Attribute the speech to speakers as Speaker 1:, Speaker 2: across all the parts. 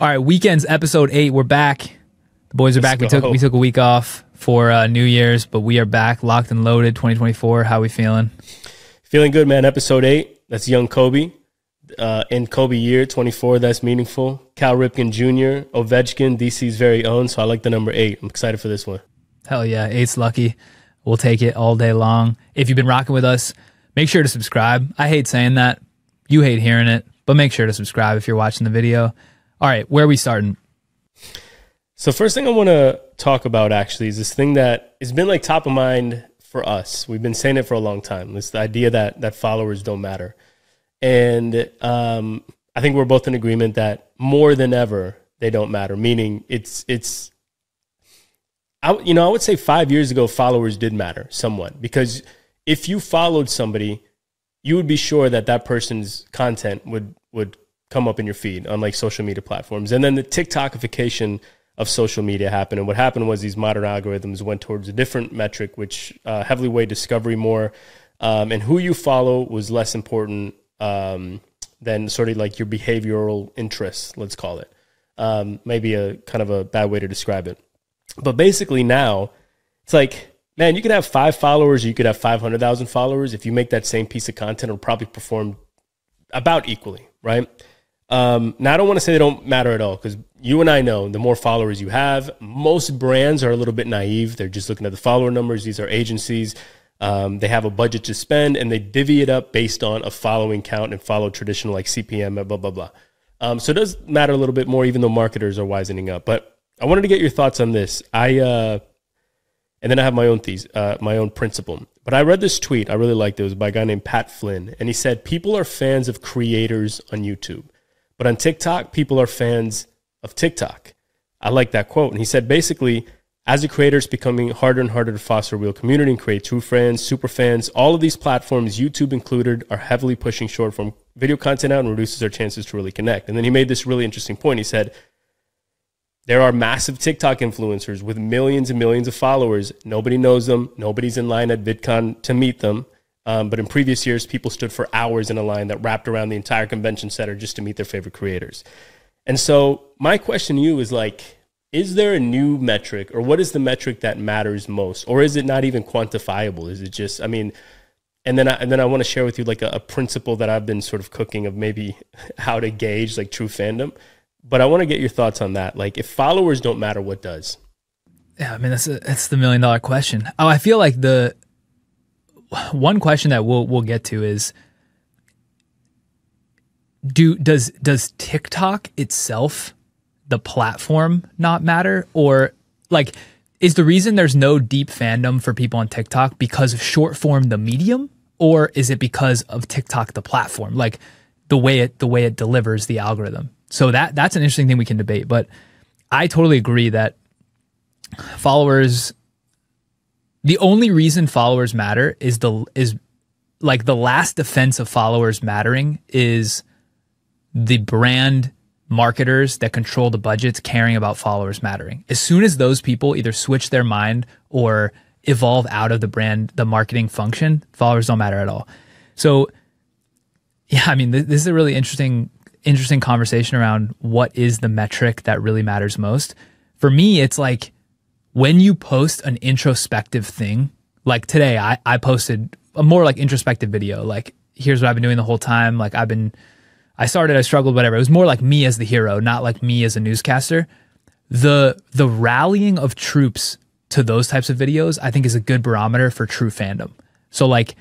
Speaker 1: All right, weekends episode eight. We're back. The boys are
Speaker 2: Let's
Speaker 1: back. We
Speaker 2: go.
Speaker 1: took we took a week off for uh, New Year's, but we are back, locked and loaded. 2024. How we feeling?
Speaker 2: Feeling good, man. Episode eight. That's young Kobe. Uh, in Kobe year 24, that's meaningful. Cal Ripken Jr., Ovechkin, DC's very own. So I like the number eight. I'm excited for this one.
Speaker 1: Hell yeah, eight's lucky. We'll take it all day long. If you've been rocking with us, make sure to subscribe. I hate saying that. You hate hearing it, but make sure to subscribe if you're watching the video. All right, where are we starting?
Speaker 2: So first thing I want to talk about actually is this thing that has been like top of mind for us. We've been saying it for a long time. This the idea that that followers don't matter, and um, I think we're both in agreement that more than ever they don't matter. Meaning it's it's. I, you know, I would say five years ago, followers did matter somewhat because if you followed somebody, you would be sure that that person's content would would come up in your feed on like social media platforms. And then the TikTokification of social media happened. And what happened was these modern algorithms went towards a different metric, which uh, heavily weighed discovery more. Um, and who you follow was less important um, than sort of like your behavioral interests, let's call it. Um, maybe a kind of a bad way to describe it. But basically now, it's like, man, you could have five followers, you could have 500,000 followers. If you make that same piece of content, it'll probably perform about equally, right? Um, now, I don't want to say they don't matter at all because you and I know the more followers you have, most brands are a little bit naive. They're just looking at the follower numbers. These are agencies. Um, they have a budget to spend and they divvy it up based on a following count and follow traditional like CPM, blah, blah, blah. Um, so it does matter a little bit more, even though marketers are wisening up. But I wanted to get your thoughts on this. I, uh, and then I have my own thesis, uh, my own principle. But I read this tweet. I really liked it. It was by a guy named Pat Flynn. And he said, People are fans of creators on YouTube. But on TikTok, people are fans of TikTok. I like that quote. And he said basically, as a creator, it's becoming harder and harder to foster a real community and create true friends, super fans. All of these platforms, YouTube included, are heavily pushing short form video content out and reduces our chances to really connect. And then he made this really interesting point. He said, there are massive TikTok influencers with millions and millions of followers. Nobody knows them. Nobody's in line at VidCon to meet them. Um, but in previous years, people stood for hours in a line that wrapped around the entire convention center just to meet their favorite creators. And so, my question to you is like, is there a new metric, or what is the metric that matters most, or is it not even quantifiable? Is it just, I mean, and then I, and then I want to share with you like a, a principle that I've been sort of cooking of maybe how to gauge like true fandom. But I want to get your thoughts on that. Like, if followers don't matter, what does?
Speaker 1: Yeah, I mean that's a, that's the million dollar question. Oh, I feel like the one question that we'll we'll get to is do does does TikTok itself the platform not matter? Or like is the reason there's no deep fandom for people on TikTok because of short form the medium? Or is it because of TikTok the platform like the way it the way it delivers the algorithm? So that that's an interesting thing we can debate but I totally agree that followers the only reason followers matter is the is like the last defense of followers mattering is the brand marketers that control the budgets caring about followers mattering. As soon as those people either switch their mind or evolve out of the brand the marketing function, followers don't matter at all. So yeah, I mean th- this is a really interesting interesting conversation around what is the metric that really matters most. For me, it's like when you post an introspective thing, like today, I, I posted a more like introspective video. Like, here's what I've been doing the whole time. Like, I've been, I started, I struggled, whatever. It was more like me as the hero, not like me as a newscaster. The the rallying of troops to those types of videos, I think, is a good barometer for true fandom. So like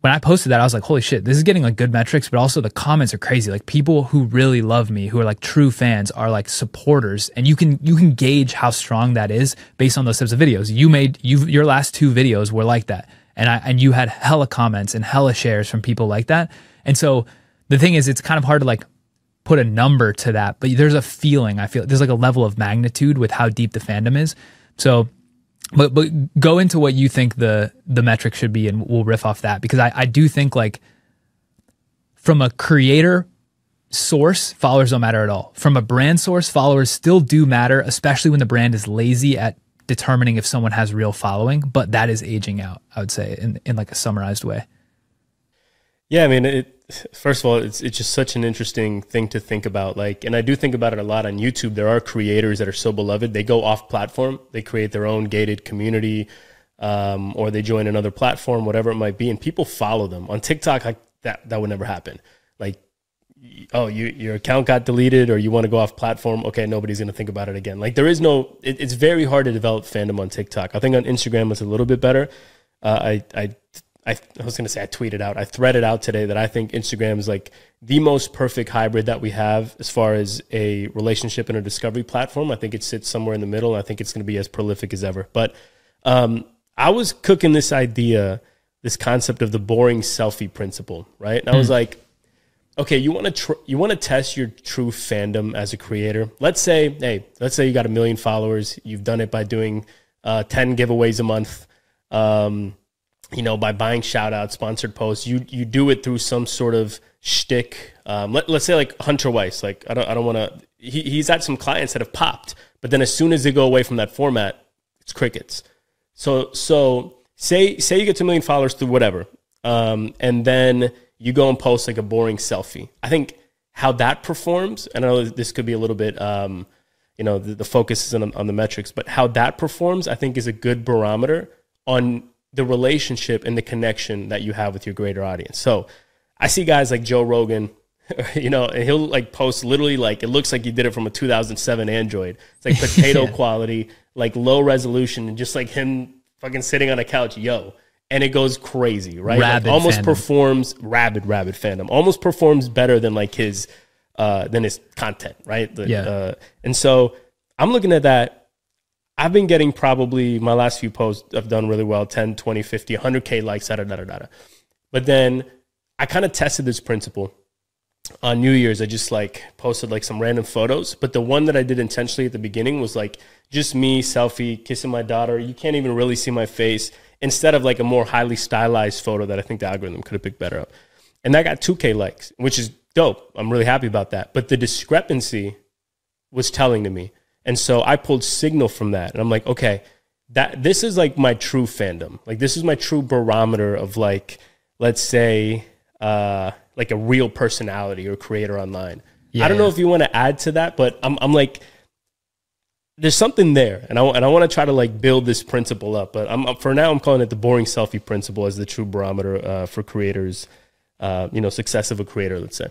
Speaker 1: when I posted that, I was like, holy shit, this is getting like good metrics, but also the comments are crazy. Like people who really love me, who are like true fans, are like supporters, and you can you can gauge how strong that is based on those types of videos. You made you your last two videos were like that, and I and you had hella comments and hella shares from people like that. And so the thing is, it's kind of hard to like put a number to that, but there's a feeling. I feel there's like a level of magnitude with how deep the fandom is. So but but go into what you think the the metric should be and we'll riff off that because I, I do think like from a creator source followers don't matter at all. From a brand source followers still do matter especially when the brand is lazy at determining if someone has real following but that is aging out i would say in, in like a summarized way.
Speaker 2: Yeah, I mean, it, first of all, it's it's just such an interesting thing to think about. Like, and I do think about it a lot on YouTube. There are creators that are so beloved, they go off platform, they create their own gated community, um, or they join another platform, whatever it might be, and people follow them. On TikTok, like, that that would never happen. Like, oh, you, your account got deleted, or you want to go off platform. Okay, nobody's going to think about it again. Like, there is no. It, it's very hard to develop fandom on TikTok. I think on Instagram it's a little bit better. Uh, I I I, I was going to say I tweeted out, I threaded out today that I think Instagram is like the most perfect hybrid that we have as far as a relationship and a discovery platform. I think it sits somewhere in the middle. I think it's going to be as prolific as ever. But um, I was cooking this idea, this concept of the boring selfie principle, right? And I was mm. like, okay, you want to tr- you want to test your true fandom as a creator. Let's say, hey, let's say you got a million followers. You've done it by doing uh, ten giveaways a month. Um, you know, by buying shout outs, sponsored posts, you you do it through some sort of shtick. Um, let, us say like Hunter Weiss, like I don't I don't want to. He, he's had some clients that have popped, but then as soon as they go away from that format, it's crickets. So so say say you get two million followers through whatever, um, and then you go and post like a boring selfie. I think how that performs, and I know this could be a little bit. Um, you know, the, the focus is on, on the metrics, but how that performs, I think, is a good barometer on the relationship and the connection that you have with your greater audience. So I see guys like Joe Rogan, you know, and he'll like post literally like it looks like he did it from a 2007 Android. It's like potato yeah. quality, like low resolution, and just like him fucking sitting on a couch, yo. And it goes crazy, right? Like almost fandom. performs rabid, rabid fandom. Almost performs better than like his uh than his content, right? The, yeah. Uh, and so I'm looking at that I've been getting probably my last few posts have done really well 10, 20, 50, 100K likes, da da da da. But then I kind of tested this principle on New Year's. I just like posted like some random photos. But the one that I did intentionally at the beginning was like just me, selfie, kissing my daughter. You can't even really see my face instead of like a more highly stylized photo that I think the algorithm could have picked better up. And that got 2K likes, which is dope. I'm really happy about that. But the discrepancy was telling to me and so I pulled signal from that. And I'm like, okay, that this is like my true fandom. Like this is my true barometer of like, let's say, uh, like a real personality or creator online. Yeah. I don't know if you want to add to that, but I'm, I'm like, there's something there, and I and I want to try to like build this principle up. But I'm for now, I'm calling it the boring selfie principle as the true barometer uh, for creators. Uh, you know, success of a creator. Let's say.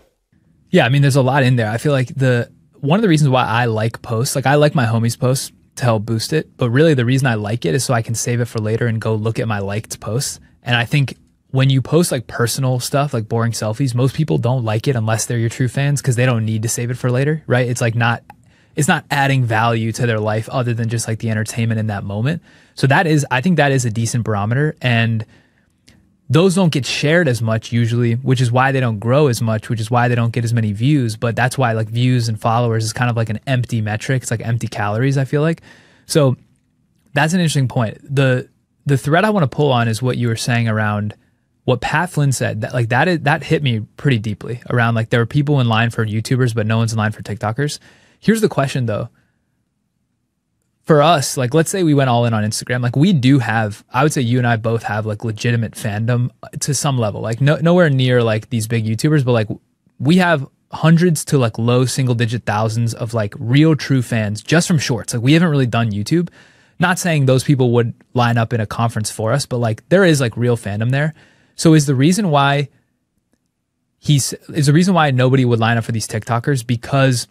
Speaker 1: Yeah, I mean, there's a lot in there. I feel like the one of the reasons why I like posts, like I like my homies posts to help boost it, but really the reason I like it is so I can save it for later and go look at my liked posts. And I think when you post like personal stuff, like boring selfies, most people don't like it unless they're your true fans because they don't need to save it for later, right? It's like not it's not adding value to their life other than just like the entertainment in that moment. So that is I think that is a decent barometer and those don't get shared as much usually, which is why they don't grow as much, which is why they don't get as many views. But that's why like views and followers is kind of like an empty metric. It's like empty calories, I feel like. So that's an interesting point. The the thread I want to pull on is what you were saying around what Pat Flynn said. That like that is that hit me pretty deeply around like there are people in line for YouTubers, but no one's in line for TikTokers. Here's the question though for us, like let's say we went all in on Instagram, like we do have, I would say you and I both have like legitimate fandom to some level, like no, nowhere near like these big YouTubers, but like we have hundreds to like low single digit thousands of like real true fans just from shorts. Like we haven't really done YouTube. Not saying those people would line up in a conference for us, but like there is like real fandom there. So is the reason why he's is the reason why nobody would line up for these TikTokers because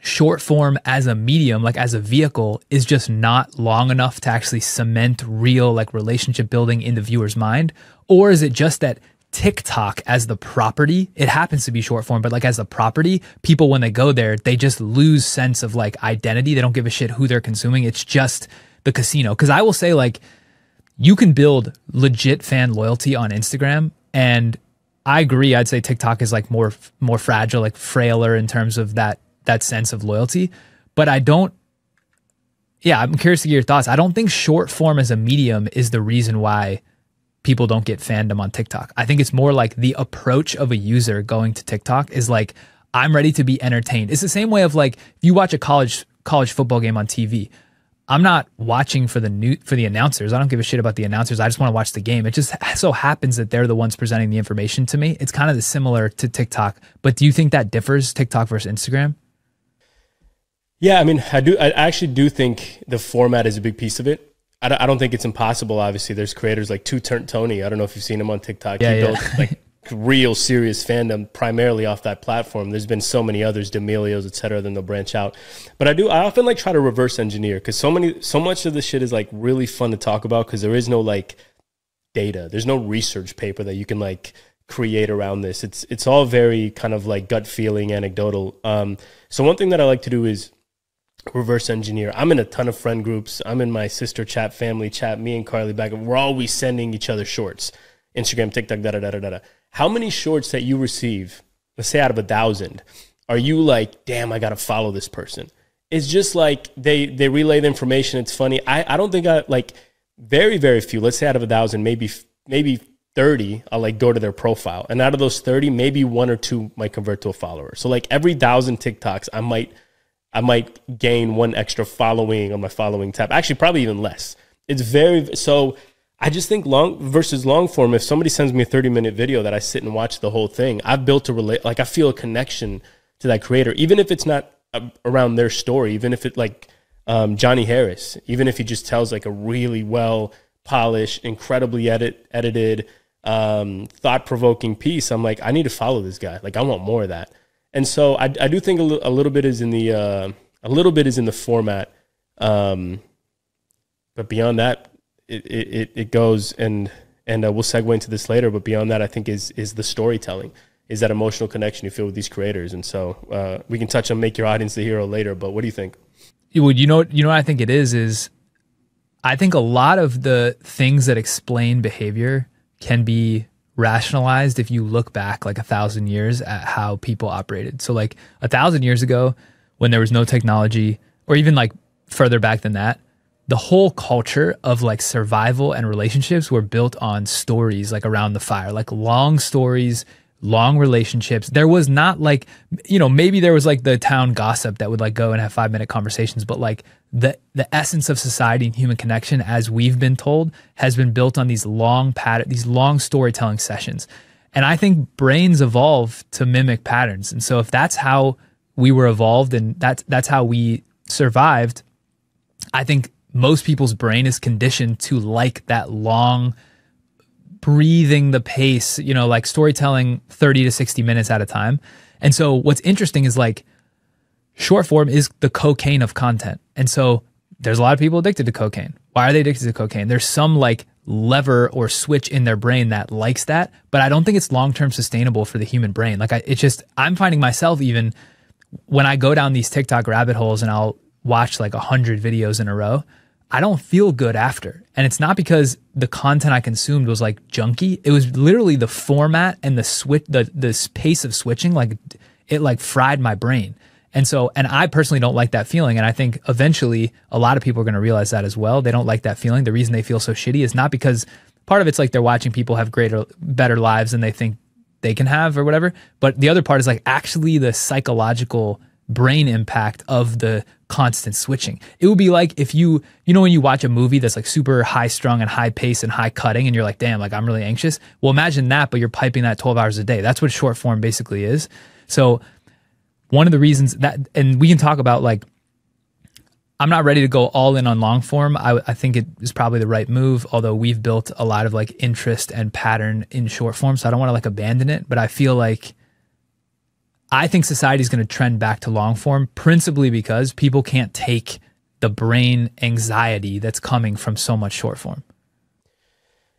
Speaker 1: short form as a medium, like as a vehicle, is just not long enough to actually cement real like relationship building in the viewer's mind? Or is it just that TikTok as the property, it happens to be short form, but like as the property, people when they go there, they just lose sense of like identity. They don't give a shit who they're consuming. It's just the casino. Cause I will say like you can build legit fan loyalty on Instagram and I agree. I'd say TikTok is like more more fragile, like frailer in terms of that that sense of loyalty. But I don't, yeah, I'm curious to get your thoughts. I don't think short form as a medium is the reason why people don't get fandom on TikTok. I think it's more like the approach of a user going to TikTok is like, I'm ready to be entertained. It's the same way of like, if you watch a college college football game on TV, I'm not watching for the new for the announcers. I don't give a shit about the announcers. I just want to watch the game. It just so happens that they're the ones presenting the information to me. It's kind of similar to TikTok. But do you think that differs TikTok versus Instagram?
Speaker 2: Yeah, I mean, I do. I actually do think the format is a big piece of it. I don't think it's impossible. Obviously, there's creators like Two Turnt Tony. I don't know if you've seen him on TikTok.
Speaker 1: Yeah,
Speaker 2: he
Speaker 1: yeah.
Speaker 2: built like real serious fandom primarily off that platform. There's been so many others, D'Amelios, et cetera, then they'll branch out. But I do, I often like try to reverse engineer because so many, so much of this shit is like really fun to talk about because there is no like data. There's no research paper that you can like create around this. It's, it's all very kind of like gut feeling, anecdotal. Um, so one thing that I like to do is reverse engineer. I'm in a ton of friend groups. I'm in my sister chat, family chat, me and Carly back. We're always sending each other shorts. Instagram, TikTok, da da da da da. How many shorts that you receive, let's say out of a thousand, are you like, damn, I gotta follow this person? It's just like they they relay the information. It's funny. I, I don't think I like very very few. Let's say out of a thousand, maybe maybe thirty. I'll like go to their profile, and out of those thirty, maybe one or two might convert to a follower. So like every thousand TikToks, I might I might gain one extra following on my following tab. Actually, probably even less. It's very so I just think long versus long form. If somebody sends me a 30 minute video that I sit and watch the whole thing, I've built a relate, like I feel a connection to that creator, even if it's not around their story, even if it like um, Johnny Harris, even if he just tells like a really well polished, incredibly edit, edited, um, thought provoking piece. I'm like, I need to follow this guy. Like I want more of that. And so I, I do think a, l- a little bit is in the, uh, a little bit is in the format. Um, but beyond that, it, it, it goes and and uh, we'll segue into this later. But beyond that, I think is is the storytelling, is that emotional connection you feel with these creators, and so uh, we can touch on make your audience the hero later. But what do you think?
Speaker 1: Would, you know, you know, I think it is is, I think a lot of the things that explain behavior can be rationalized if you look back like a thousand years at how people operated. So like a thousand years ago, when there was no technology, or even like further back than that, the whole culture of like survival and relationships were built on stories like around the fire, like long stories, long relationships. There was not like, you know, maybe there was like the town gossip that would like go and have five minute conversations, but like the the essence of society and human connection, as we've been told, has been built on these long pattern, these long storytelling sessions. And I think brains evolve to mimic patterns. And so if that's how we were evolved and that's that's how we survived, I think most people's brain is conditioned to like that long breathing the pace, you know, like storytelling 30 to 60 minutes at a time. And so what's interesting is like short form is the cocaine of content. And so there's a lot of people addicted to cocaine. Why are they addicted to cocaine? There's some like lever or switch in their brain that likes that, but I don't think it's long-term sustainable for the human brain. Like I it's just I'm finding myself even when I go down these TikTok rabbit holes and I'll watch like a hundred videos in a row, I don't feel good after. And it's not because the content I consumed was like junky. It was literally the format and the switch, the the pace of switching, like it like fried my brain. And so, and I personally don't like that feeling. And I think eventually a lot of people are going to realize that as well. They don't like that feeling. The reason they feel so shitty is not because part of it's like they're watching people have greater, better lives than they think they can have or whatever. But the other part is like actually the psychological brain impact of the constant switching. It would be like if you, you know, when you watch a movie that's like super high strung and high pace and high cutting and you're like, damn, like I'm really anxious. Well, imagine that, but you're piping that 12 hours a day. That's what short form basically is. So one of the reasons that, and we can talk about like, I'm not ready to go all in on long form. I, I think it is probably the right move, although we've built a lot of like interest and pattern in short form. So I don't want to like abandon it, but I feel like I think society is going to trend back to long form principally because people can't take the brain anxiety that's coming from so much short form.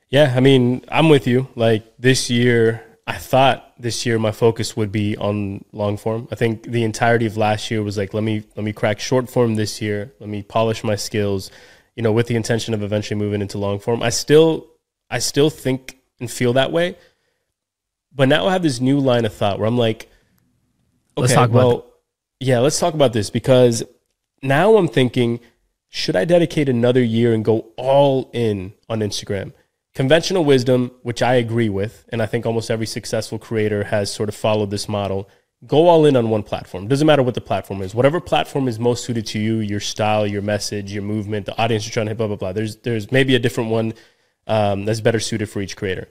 Speaker 2: Yeah, I mean, I'm with you. Like this year, I thought this year my focus would be on long form. I think the entirety of last year was like, let me let me crack short form this year. Let me polish my skills, you know, with the intention of eventually moving into long form. I still I still think and feel that way. But now I have this new line of thought where I'm like, okay,
Speaker 1: Let's talk about
Speaker 2: well, yeah, let's talk about this because now I'm thinking, should I dedicate another year and go all in on Instagram? Conventional wisdom, which I agree with, and I think almost every successful creator has sort of followed this model, go all in on one platform. Doesn't matter what the platform is. Whatever platform is most suited to you, your style, your message, your movement, the audience you're trying to hit, blah blah blah. There's there's maybe a different one um, that's better suited for each creator.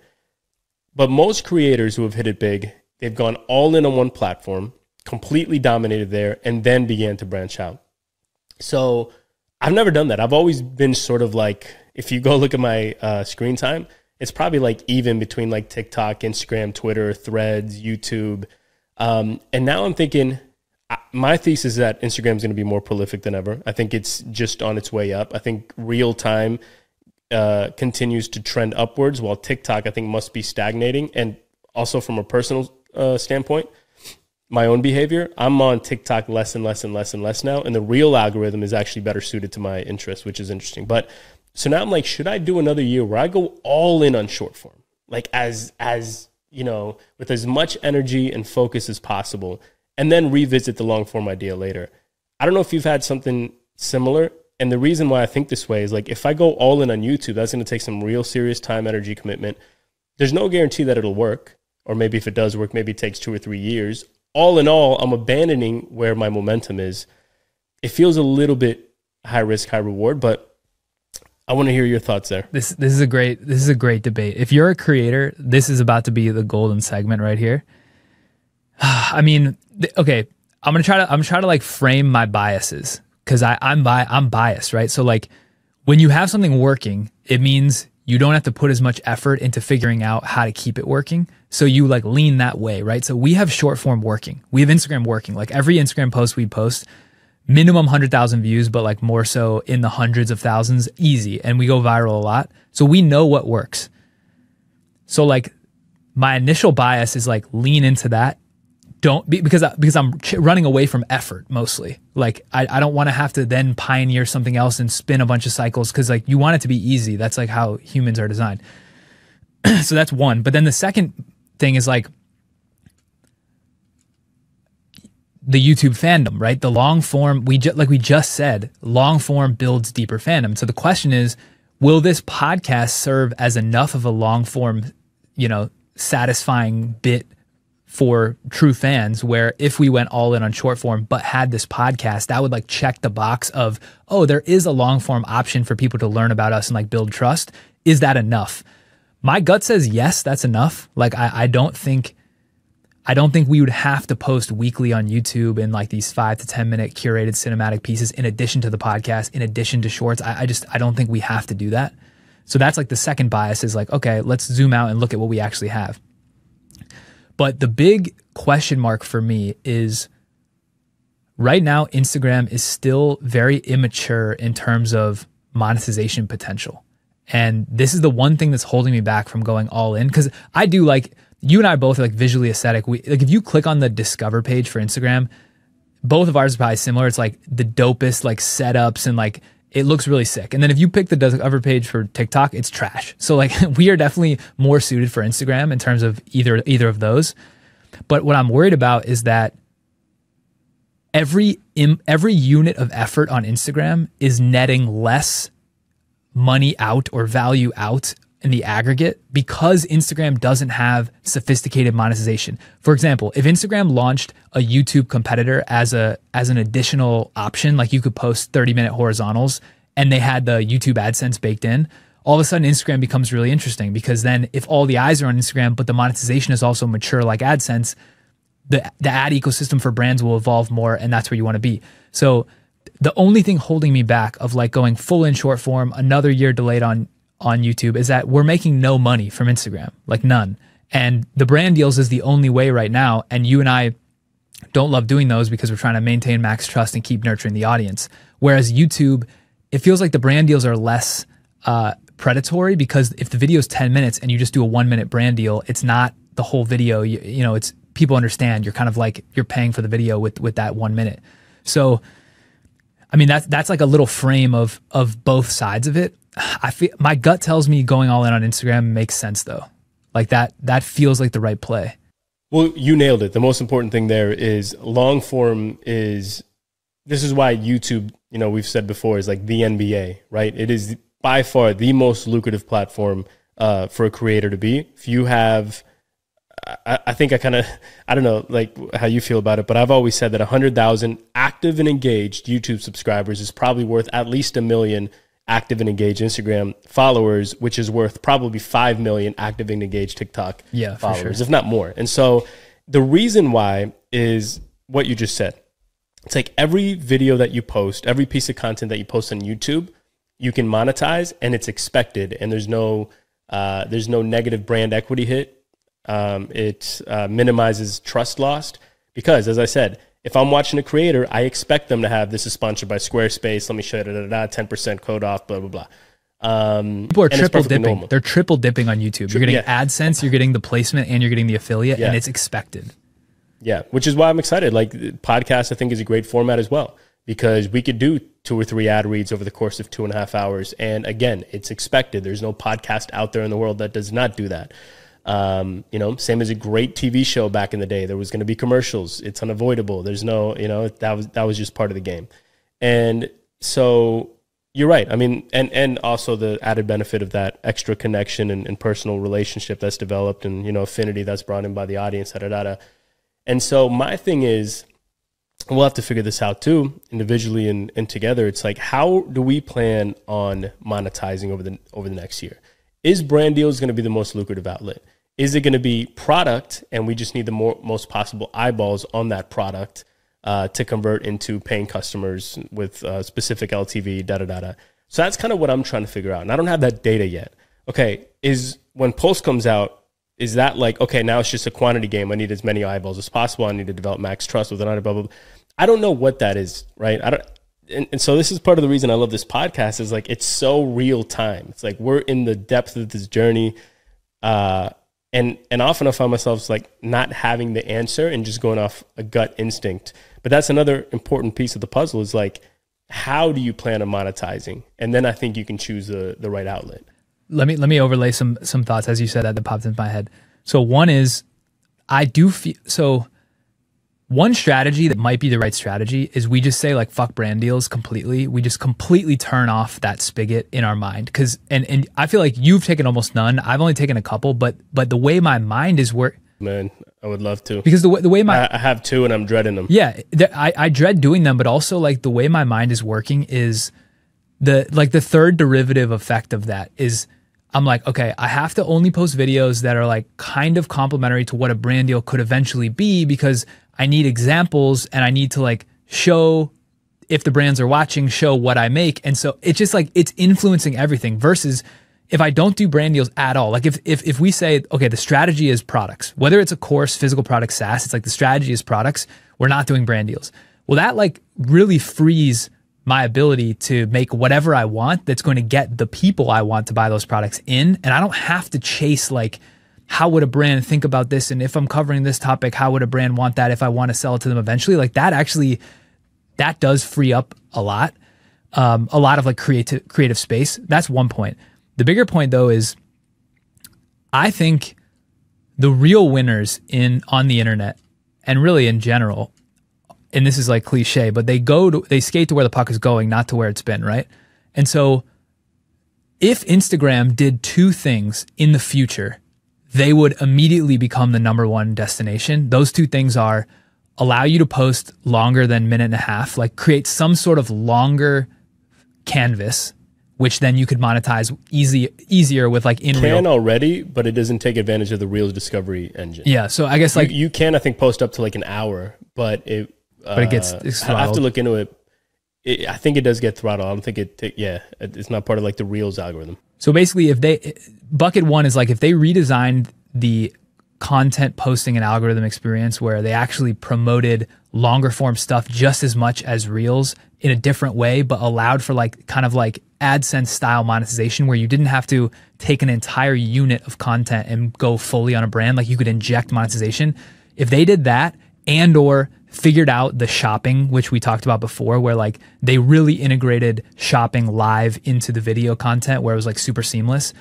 Speaker 2: But most creators who have hit it big, they've gone all in on one platform, completely dominated there, and then began to branch out. So I've never done that. I've always been sort of like, if you go look at my uh, screen time, it's probably like even between like TikTok, Instagram, Twitter, Threads, YouTube. Um, and now I'm thinking, my thesis is that Instagram is going to be more prolific than ever. I think it's just on its way up. I think real time uh, continues to trend upwards, while TikTok I think must be stagnating. And also from a personal uh, standpoint, my own behavior, I'm on TikTok less and less and less and less now, and the reel algorithm is actually better suited to my interests, which is interesting. But so now I'm like, should I do another year where I go all in on short form, like as as you know, with as much energy and focus as possible, and then revisit the long form idea later? I don't know if you've had something similar. And the reason why I think this way is like if I go all in on YouTube, that's going to take some real serious time, energy, commitment. There's no guarantee that it'll work. Or maybe if it does work, maybe it takes two or three years. All in all, I'm abandoning where my momentum is. It feels a little bit high risk, high reward, but I want to hear your thoughts there.
Speaker 1: This this is a great this is a great debate. If you're a creator, this is about to be the golden segment right here. I mean, okay, I'm gonna try to I'm trying to like frame my biases because I I'm bi- I'm biased, right? So like when you have something working, it means you don't have to put as much effort into figuring out how to keep it working. So you like lean that way, right? So we have short form working. We have Instagram working. Like every Instagram post we post, minimum 100,000 views, but like more so in the hundreds of thousands, easy. And we go viral a lot. So we know what works. So like my initial bias is like lean into that don't because because I'm running away from effort mostly. Like I, I don't want to have to then pioneer something else and spin a bunch of cycles because like you want it to be easy. That's like how humans are designed. so that's one. But then the second thing is like the YouTube fandom, right? The long form we just like we just said, long form builds deeper fandom. So the question is, will this podcast serve as enough of a long form, you know, satisfying bit for true fans where if we went all in on short form but had this podcast that would like check the box of oh there is a long form option for people to learn about us and like build trust is that enough my gut says yes that's enough. Like i, I don't think i don't think we would have to post weekly on youtube in like these five to ten minute curated cinematic pieces in addition to the podcast in addition to shorts. I, I just i don't think we have to do that. So that's like the second bias is like okay let's zoom out and look at what we actually have. But the big question mark for me is right now, Instagram is still very immature in terms of monetization potential. And this is the one thing that's holding me back from going all in because I do like you and I both are like visually aesthetic. We like if you click on the discover page for Instagram, both of ours are probably similar. It's like the dopest like setups and like it looks really sick. And then if you pick the discover page for TikTok, it's trash. So like we are definitely more suited for Instagram in terms of either either of those. But what I'm worried about is that every every unit of effort on Instagram is netting less money out or value out in the aggregate because Instagram doesn't have sophisticated monetization. For example, if Instagram launched a YouTube competitor as a as an additional option, like you could post 30 minute horizontals and they had the YouTube AdSense baked in, all of a sudden Instagram becomes really interesting because then if all the eyes are on Instagram, but the monetization is also mature like AdSense, the the ad ecosystem for brands will evolve more and that's where you want to be. So the only thing holding me back of like going full in short form, another year delayed on on YouTube is that we're making no money from Instagram, like none. And the brand deals is the only way right now. And you and I don't love doing those because we're trying to maintain max trust and keep nurturing the audience. Whereas YouTube, it feels like the brand deals are less uh, predatory because if the video is 10 minutes and you just do a one minute brand deal, it's not the whole video. You, you know, it's people understand you're kind of like you're paying for the video with with that one minute. So, I mean, that's that's like a little frame of of both sides of it. I feel my gut tells me going all in on Instagram makes sense though. Like that that feels like the right play.
Speaker 2: Well, you nailed it. The most important thing there is long form is this is why YouTube, you know, we've said before is like the NBA, right? It is by far the most lucrative platform uh, for a creator to be. If you have I, I think I kind of, I don't know, like how you feel about it, but I've always said that 100,000 active and engaged YouTube subscribers is probably worth at least a million active and engaged Instagram followers, which is worth probably 5 million active and engaged TikTok
Speaker 1: Yeah,
Speaker 2: followers,
Speaker 1: sure.
Speaker 2: if not more. And so the reason why is what you just said. It's like every video that you post, every piece of content that you post on YouTube, you can monetize and it's expected and there's no uh, there's no negative brand equity hit. Um, it uh, minimizes trust lost because, as I said, if I'm watching a creator, I expect them to have this is sponsored by Squarespace. Let me show you, da, da, da, 10% code off, blah, blah, blah. Um,
Speaker 1: People are triple dipping.
Speaker 2: normal.
Speaker 1: They're triple dipping on YouTube. You're getting
Speaker 2: yeah.
Speaker 1: AdSense, you're getting the placement, and you're getting the affiliate,
Speaker 2: Yeah.
Speaker 1: and it's expected.
Speaker 2: Yeah, which is why I'm excited. Like podcast, I think is a great format as well because we could do two or three ad reads over the course of two and a half hours, and again, it's expected. There's no podcast out there in the world that does not do that. Um, you know, same as a great TV show back in the day. There was going to be commercials. It's unavoidable. There's no, you know, that was that was just part of the game. And so you're right. I mean, and and also the added benefit of that extra connection and, and personal relationship that's developed, and you know, affinity that's brought in by the audience. Da, da, da, da. And so my thing is, we'll have to figure this out too, individually and, and together. It's like, how do we plan on monetizing over the over the next year? Is brand deals going to be the most lucrative outlet? Is it going to be product, and we just need the more, most possible eyeballs on that product uh, to convert into paying customers with uh, specific LTV, da da da da. So that's kind of what I'm trying to figure out, and I don't have that data yet. Okay, is when Pulse comes out, is that like okay now it's just a quantity game i need as many eyeballs as possible i need to develop max trust with another blah blah blah i don't know what that is right i don't and, and so this is part of the reason i love this podcast is like it's so real time. It's like we're in the depth of this journey uh and and often i find myself like not having the answer and just going off a gut instinct. But that's another important piece of the puzzle is like how do you plan on monetizing? And then i think you can choose the the right outlet.
Speaker 1: Let me let me overlay some some thoughts as you said that that popped into my head. So one is I do feel so one strategy that might be the right strategy is we just say like fuck brand deals completely. We just completely turn off that spigot in our mind cuz and and I feel like you've taken almost none. I've only taken a couple, but but the way my mind is work
Speaker 2: man i would love to
Speaker 1: because the way the way my
Speaker 2: I, I have two and i'm dreading them
Speaker 1: yeah, I, I dread doing them, but also like the way my mind is working is the like the third derivative effect of that is I'm like, okay, I have to only post videos that are like kind of complementary to what a brand deal could eventually be because I need examples and I need to like show if the brands are watching, show what I make. And so it's just like it's influencing everything versus if I don't do brand deals at all, like if if if we say, okay, the strategy is products, whether it's a course, physical product, SaaS, it's like the strategy is products, we're not doing brand deals. Well, that like really frees my ability to make whatever I want that's going to get the people I want to buy those products in. And I don't have to chase like, how would a brand think about this? And if I'm covering this topic, how would a brand want that if I want to sell it to them eventually? Like that actually, that does free up a lot, um, a lot of like creative creative space. That's one point. The bigger point though is, I think the real winners in on the internet and really in general and this is like cliche, but they go to they skate to where the puck is going, not to where it's been, right? And so if Instagram did two things in the future, they would immediately become the number one destination. Those two things are allow you to post longer than minute and a half, like create some sort of longer canvas, which then you could monetize easy easier with like in
Speaker 2: can
Speaker 1: real.
Speaker 2: already, but it doesn't take advantage of the Reels discovery engine.
Speaker 1: Yeah, so I guess like
Speaker 2: you, you can, I think, post up to like an hour, but it.
Speaker 1: But it gets-
Speaker 2: uh, I have to look into it. it. I think it does get throttled. I don't think it. ta- yeah, it's not part of like the Reels algorithm.
Speaker 1: So basically, if they bucket one is like if they redesigned the content posting and algorithm experience where they actually promoted longer form stuff just as much as reels in a different way, but allowed for like kind of like AdSense style monetization where you didn't have to take an entire unit of content and go fully on a brand. Like you could inject monetization. If they did that and or figured out the shopping, which we talked about before, where like they really integrated shopping live into the video content where it was like super seamless.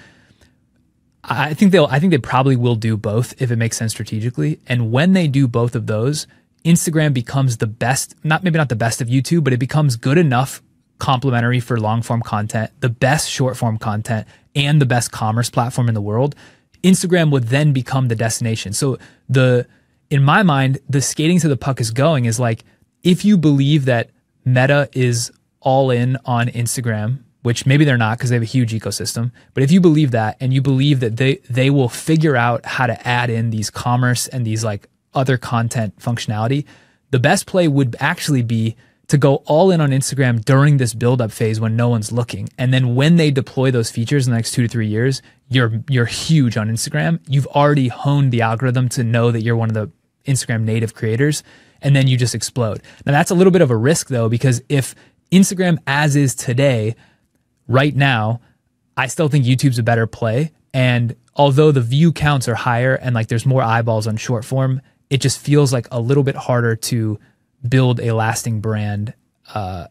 Speaker 1: I think they'll I think they probably will do both if it makes sense strategically. And when they do both of those, Instagram becomes the best, not maybe not the best of YouTube, but it becomes good enough complementary for long form content, the best short form content, and the best commerce platform in the world. Instagram would then become the destination. So the in my mind, the skating to the puck is going is like if you believe that Meta is all in on Instagram, which maybe they're not because they have a huge ecosystem, but if you believe that and you believe that they they will figure out how to add in these commerce and these like other content functionality, the best play would actually be to go all in on Instagram during this build up phase when no one's looking. And then when they deploy those features in the next 2 to 3 years, you're you're huge on Instagram. You've already honed the algorithm to know that you're one of the Instagram native creators and then you just explode. Now that's a little bit of a risk though because if Instagram as is today right now, I still think YouTube's a better play and although the view counts are higher and like there's more eyeballs on short form, it just feels like a little bit harder to build a lasting brand. Uh,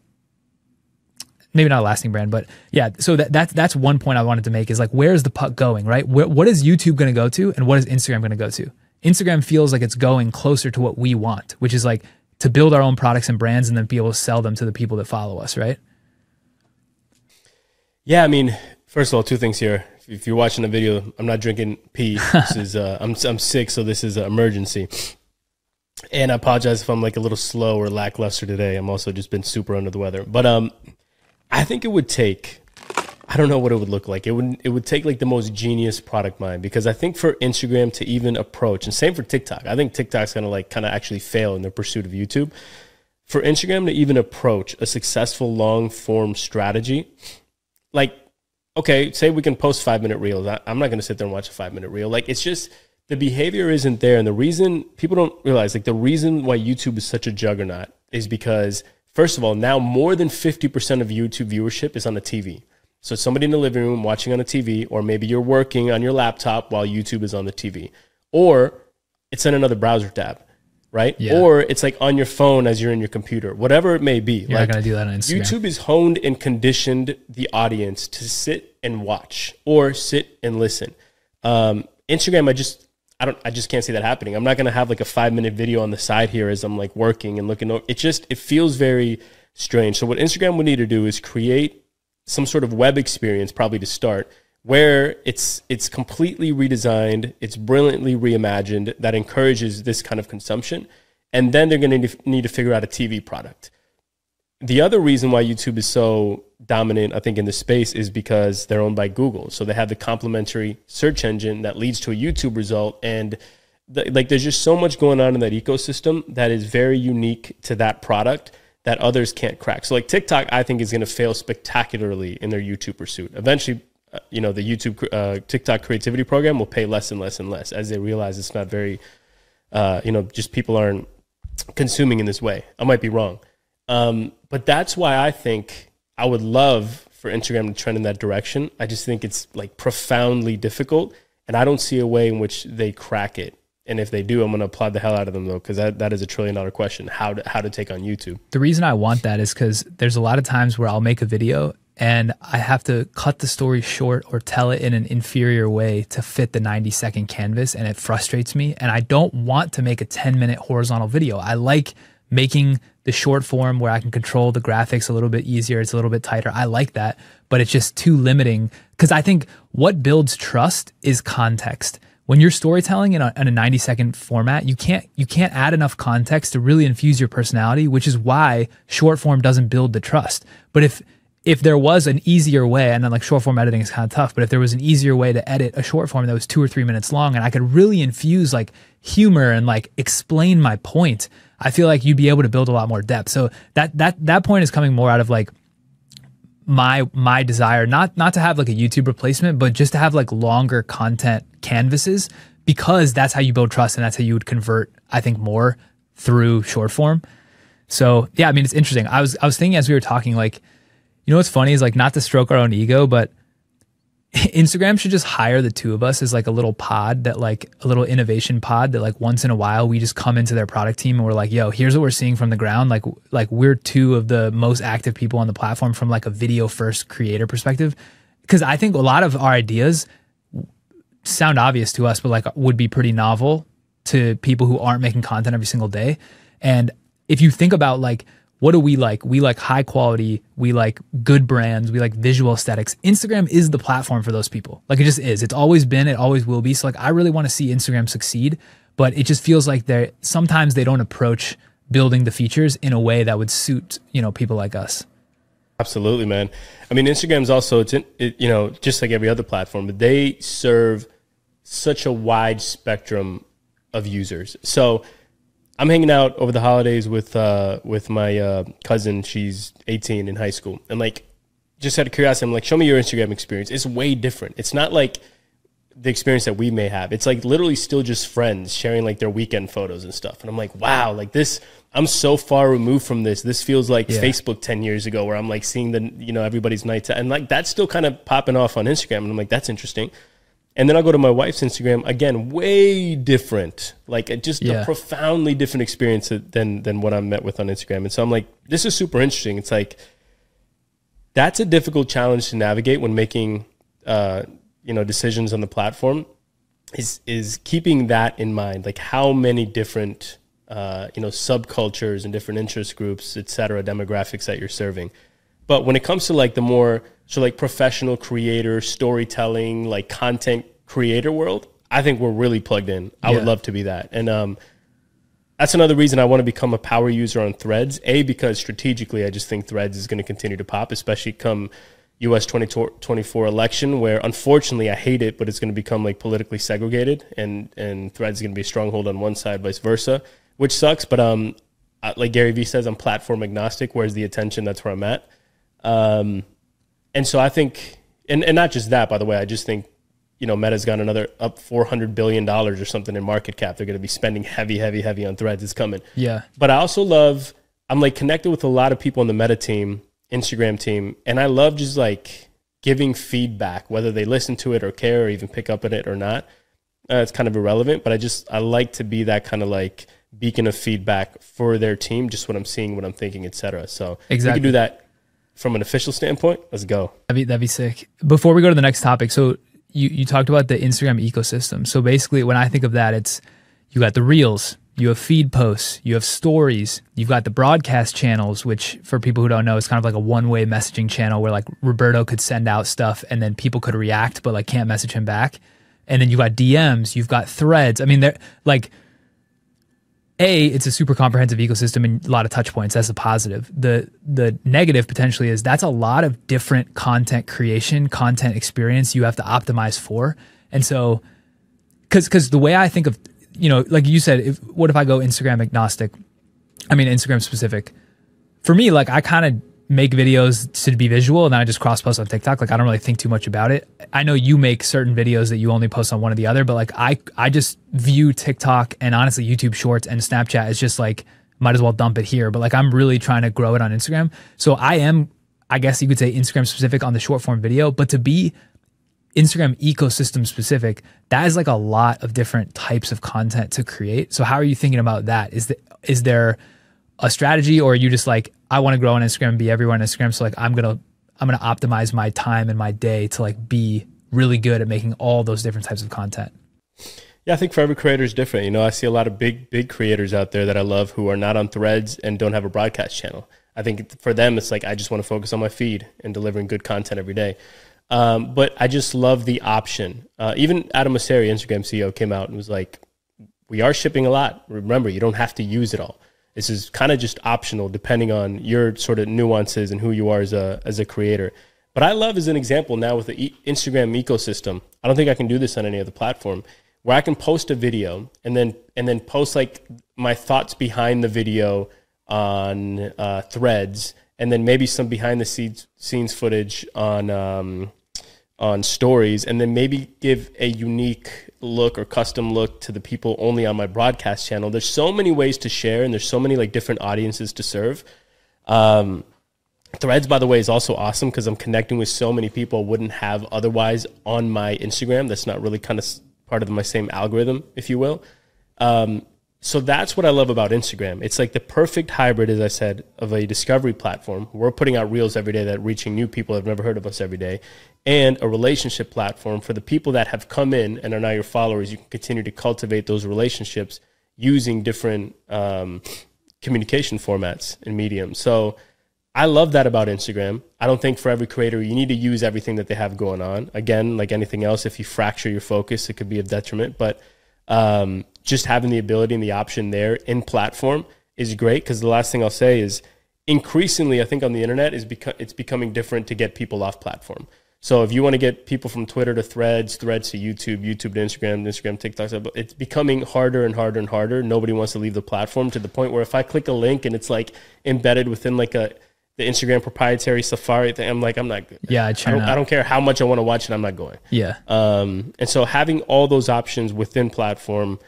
Speaker 1: maybe not a lasting brand, but yeah. So that, that's that's one point I wanted to make is like where's the puck going, right? Where, what is YouTube going to go to, and what is Instagram going to go to? Instagram feels like it's going closer to what we want, which is like to build our own products and brands, and then be able to sell them to the people that follow us, right?
Speaker 2: Yeah, I mean, first of all, two things here. If you're watching the video, I'm not drinking pee. This is uh, I'm I'm sick, so this is an emergency. And I apologize if I'm like a little slow or lackluster today. I'm also just been super under the weather. But um, I think it would take. I don't know what it would look like. It would it would take like the most genius product mind because I think for Instagram to even approach and same for TikTok. I think TikTok's gonna like kind of actually fail in their pursuit of YouTube. For Instagram to even approach a successful long form strategy, like okay, say we can post five minute reels. I, I'm not gonna sit there and watch a five minute reel. Like it's just the behavior isn't there. And the reason people don't realize, like, the reason why YouTube is such a juggernaut is because, first of all, now more than 50% of YouTube viewership is on the TV. So somebody in the living room watching on a TV, or maybe you're working on your laptop while YouTube is on the TV, or it's in another browser tab, right?
Speaker 1: Yeah.
Speaker 2: Or it's like on your phone as you're in your computer, whatever it may be.
Speaker 1: You're
Speaker 2: like,
Speaker 1: not going to do that on Instagram.
Speaker 2: YouTube is honed and conditioned the audience to sit and watch or sit and listen. Um, Instagram, I just I don't I just can't see that happening. I'm not gonna have like a five minute video on the side here as I'm like working and looking. Over. It just it feels very strange. So what Instagram would need to do is create some sort of web experience, probably to start, where it's it's completely redesigned, it's brilliantly reimagined that encourages this kind of consumption, and then they're going to need to figure out a TV product. The other reason why YouTube is so dominant, I think, in the space is because they're owned by Google. So they have the complementary search engine that leads to a YouTube result. And the, like, there's just so much going on in that ecosystem that is very unique to that product that others can't crack. So, like, TikTok, I think, is going to fail spectacularly in their YouTube pursuit. Eventually, uh, you know, the YouTube uh, TikTok creativity program will pay less and less and less as they realize it's not very, uh, you know, just people aren't consuming in this way. I might be wrong. Um, but that's why I think I would love for Instagram to trend in that direction. I just think it's like profoundly difficult, and I don't see a way in which they crack it. And if they do, I'm going to applaud the hell out of them though, because that, that is a trillion dollar question: how to how to take on YouTube.
Speaker 1: The reason I want that is because there's a lot of times where I'll make a video and I have to cut the story short or tell it in an inferior way to fit the 90 second canvas, and it frustrates me. And I don't want to make a 10 minute horizontal video. I like making the short form where I can control the graphics a little bit easier. It's a little bit tighter. I like that, but it's just too limiting because I think what builds trust is context. When you're storytelling in a, in a 90 second format, you can't you can't add enough context to really infuse your personality, which is why short form doesn't build the trust. But if if there was an easier way, and then like short form editing is kind of tough, but if there was an easier way to edit a short form that was two or three minutes long, and I could really infuse like humor and like explain my point, I feel like you'd be able to build a lot more depth. So that that that point is coming more out of like my my desire not not to have like a YouTube replacement, but just to have like longer content canvases because that's how you build trust and that's how you would convert I think more through short form. So yeah, I mean it's interesting. I was I was thinking as we were talking like you know what's funny is like not to stroke our own ego, but Instagram should just hire the two of us as like a little pod that like a little innovation pod that like once in a while we just come into their product team and we're like, yo, here's what we're seeing from the ground. Like like we're two of the most active people on the platform from like a video first creator perspective. Cause I think a lot of our ideas sound obvious to us, but like would be pretty novel to people who aren't making content every single day. And if you think about like what do we like? We like high quality, we like good brands, we like visual aesthetics. Instagram is the platform for those people. Like it just is. It's always been, it always will be. So like I really want to see Instagram succeed, but it just feels like they sometimes they don't approach building the features in a way that would suit, you know, people like us.
Speaker 2: Absolutely, man. I mean, Instagram's also it's in, it, you know just like every other platform, but they serve such a wide spectrum of users. So I'm hanging out over the holidays with uh, with my uh, cousin. She's 18 in high school, and like, just out of curiosity, I'm like, show me your Instagram experience. It's way different. It's not like the experience that we may have. It's like literally still just friends sharing like their weekend photos and stuff. And I'm like, wow, like this. I'm so far removed from this. This feels like yeah. Facebook 10 years ago, where I'm like seeing the you know everybody's nights and like that's still kind of popping off on Instagram, and I'm like, that's interesting. And then I'll go to my wife's Instagram again, way different, like just yeah. a profoundly different experience than than what I'm met with on Instagram. And so I'm like, this is super interesting. It's like that's a difficult challenge to navigate when making uh, you know decisions on the platform. Is is keeping that in mind, like how many different uh, you know subcultures and different interest groups, et cetera, demographics that you're serving. But when it comes to like the more so like professional creator, storytelling, like content creator world, I think we're really plugged in. I yeah. would love to be that. And um, that's another reason I want to become a power user on Threads. A because strategically, I just think Threads is going to continue to pop, especially come U.S. 2024 election, where unfortunately I hate it, but it's going to become like politically segregated, and and Threads is going to be a stronghold on one side, vice versa, which sucks. But um, like Gary Vee says, I'm platform agnostic. Where's the attention? That's where I'm at. Um, and so I think, and, and not just that, by the way, I just think, you know, Meta's got another up $400 billion or something in market cap. They're going to be spending heavy, heavy, heavy on threads. It's coming.
Speaker 1: Yeah.
Speaker 2: But I also love, I'm like connected with a lot of people on the Meta team, Instagram team, and I love just like giving feedback, whether they listen to it or care or even pick up on it or not. Uh, it's kind of irrelevant, but I just, I like to be that kind of like beacon of feedback for their team, just what I'm seeing, what I'm thinking, etc. So exactly. we can do that from an official standpoint, let's go.
Speaker 1: That'd be that'd be sick. Before we go to the next topic, so you you talked about the Instagram ecosystem. So basically, when I think of that, it's you got the reels, you have feed posts, you have stories, you've got the broadcast channels, which for people who don't know, is kind of like a one way messaging channel where like Roberto could send out stuff and then people could react, but like can't message him back. And then you got DMs, you've got threads. I mean, they're like a it's a super comprehensive ecosystem and a lot of touch points. That's a positive. The the negative potentially is that's a lot of different content creation content experience you have to optimize for. And so because because the way i think of you know like you said if, what if i go instagram agnostic? I mean instagram specific. For me like i kind of make videos to be visual and then I just cross post on TikTok. Like I don't really think too much about it. I know you make certain videos that you only post on one or the other, but like I I just view TikTok and honestly YouTube Shorts and Snapchat as just like might as well dump it here. But like I'm really trying to grow it on Instagram. So I am I guess you could say Instagram specific on the short form video, but to be Instagram ecosystem specific, that is like a lot of different types of content to create. So how are you thinking about that? Is that is there a strategy or are you just like I want to grow on Instagram and be everywhere on Instagram so like I'm to I'm to optimize my time and my day to like be really good at making all those different types of content.
Speaker 2: Yeah, I think for every creator is different. You know, I see a lot of big big creators out there that I love who are not on Threads and don't have a broadcast channel. I think for them it's like I just want to focus on my feed and delivering good content every day. Um, but I just love the option. Uh, even Adam Mosseri, Instagram CEO, came out and was like, "We are shipping a lot. Remember, you don't have to use it all." This is kind of just optional depending on your sort of nuances and who you are as a as a creator. But I love as an example now with the Instagram ecosystem. I don't think I can do this on any other platform where I can post a video and then and then post like my thoughts behind the video on uh, Threads, and then maybe some behind the scenes scenes footage on um, on stories, and then maybe give a unique look or custom look to the people only on my broadcast channel. There's so many ways to share, and there's so many like different audiences to serve. Um, Threads, by the way, is also awesome because I'm connecting with so many people I wouldn't have otherwise on my Instagram. That's not really kind of part of my same algorithm, if you will. Um, so that's what I love about Instagram. It's like the perfect hybrid, as I said, of a discovery platform. We're putting out reels every day that reaching new people that have never heard of us every day, and a relationship platform for the people that have come in and are now your followers. You can continue to cultivate those relationships using different um, communication formats and mediums. So I love that about Instagram. I don't think for every creator you need to use everything that they have going on. Again, like anything else, if you fracture your focus, it could be a detriment. But um, just having the ability and the option there in platform is great because the last thing I'll say is increasingly, I think on the internet is beco- it's becoming different to get people off platform. So if you want to get people from Twitter to Threads, Threads to YouTube, YouTube to Instagram, Instagram, TikTok, it's becoming harder and harder and harder. Nobody wants to leave the platform to the point where if I click a link and it's like embedded within like a the Instagram proprietary Safari thing, I'm like, I'm not good.
Speaker 1: Yeah, I,
Speaker 2: I don't, I don't care how much I want to watch it. I'm not going.
Speaker 1: Yeah.
Speaker 2: Um, and so having all those options within platform,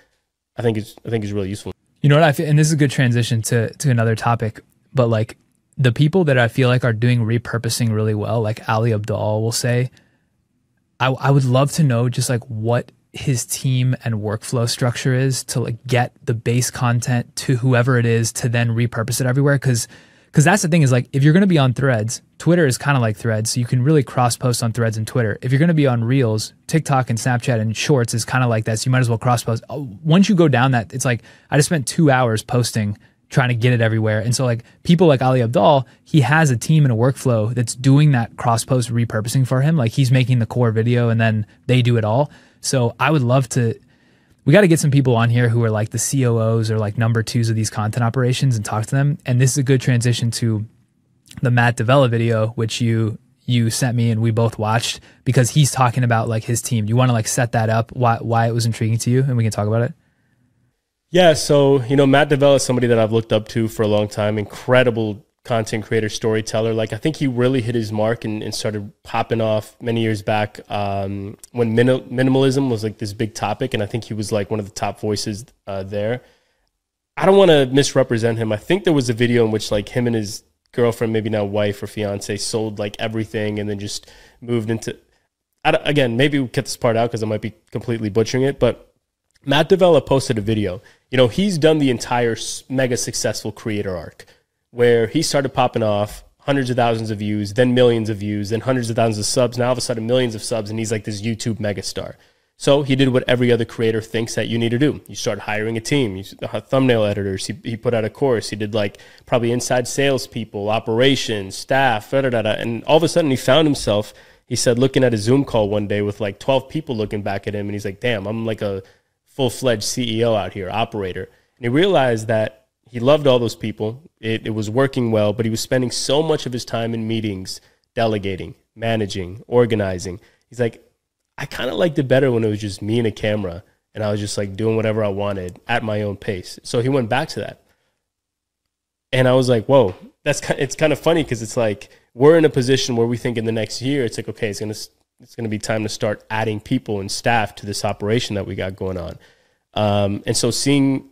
Speaker 2: I think is I think is really useful.
Speaker 1: You know what I feel, and this is a good transition to to another topic, but like the people that I feel like are doing repurposing really well, like Ali Abdaal will say, I, I would love to know just like what his team and workflow structure is to like get the base content to whoever it is to then repurpose it everywhere. Cause because that's the thing is like if you're going to be on threads twitter is kind of like threads so you can really cross post on threads and twitter. If you're going to be on reels tiktok and snapchat and shorts is kind of like that so you might as well cross post. Oh, once you go down that it's like i just spent two hours posting trying to get it everywhere and so like people like ali abdaal he has a team and a workflow that's doing that cross post repurposing for him like he's making the core video and then they do it all. So i would love to we got to get some people on here who are like the COOs or like number twos of these content operations and talk to them. And this is a good transition to the Matt D'Avella video, which you you sent me and we both watched because he's talking about like his team. You want to like set that up, why why it was intriguing to you, and we can talk about it.
Speaker 2: Yeah, so you know Matt D'Avella is somebody that I've looked up to for a long time. Incredible content creator, storyteller. Like I think he really hit his mark and, and started popping off many years back um, when min- minimalism was like this big topic, and I think he was like one of the top voices uh, there. I don't want to misrepresent him. I think there was a video in which like him and his girlfriend, maybe now wife or fiance, sold like everything and then just moved into. again, maybe we'll cut this part out because I might be completely butchering it, but Matt D'Avella posted a video. You know, he's done the entire mega successful creator arc where he started popping off hundreds of thousands of views, then millions of views, then hundreds of thousands of subs. Now all of a sudden millions of subs, and he's like this YouTube megastar. So he did what every other creator thinks that you need to do. You start hiring a team, you thumbnail editors. He, he put out a course. He did like probably inside salespeople, operations, staff, da, da, da, and all of a sudden he found himself. He said looking at a Zoom call one day with like 12 people looking back at him, and he's like, "Damn, I'm like a full fledged CEO out here, operator." And he realized that he loved all those people. It, it was working well, but he was spending so much of his time in meetings, delegating, managing, organizing. He's like, I kind of liked it better when it was just me and a camera and I was just like doing whatever I wanted at my own pace. So he went back to that. And I was like, whoa, that's kind it's kind of funny because it's like we're in a position where we think in the next year it's like okay, it's gonna it's gonna be time to start adding people and staff to this operation that we got going on. Um, and so seeing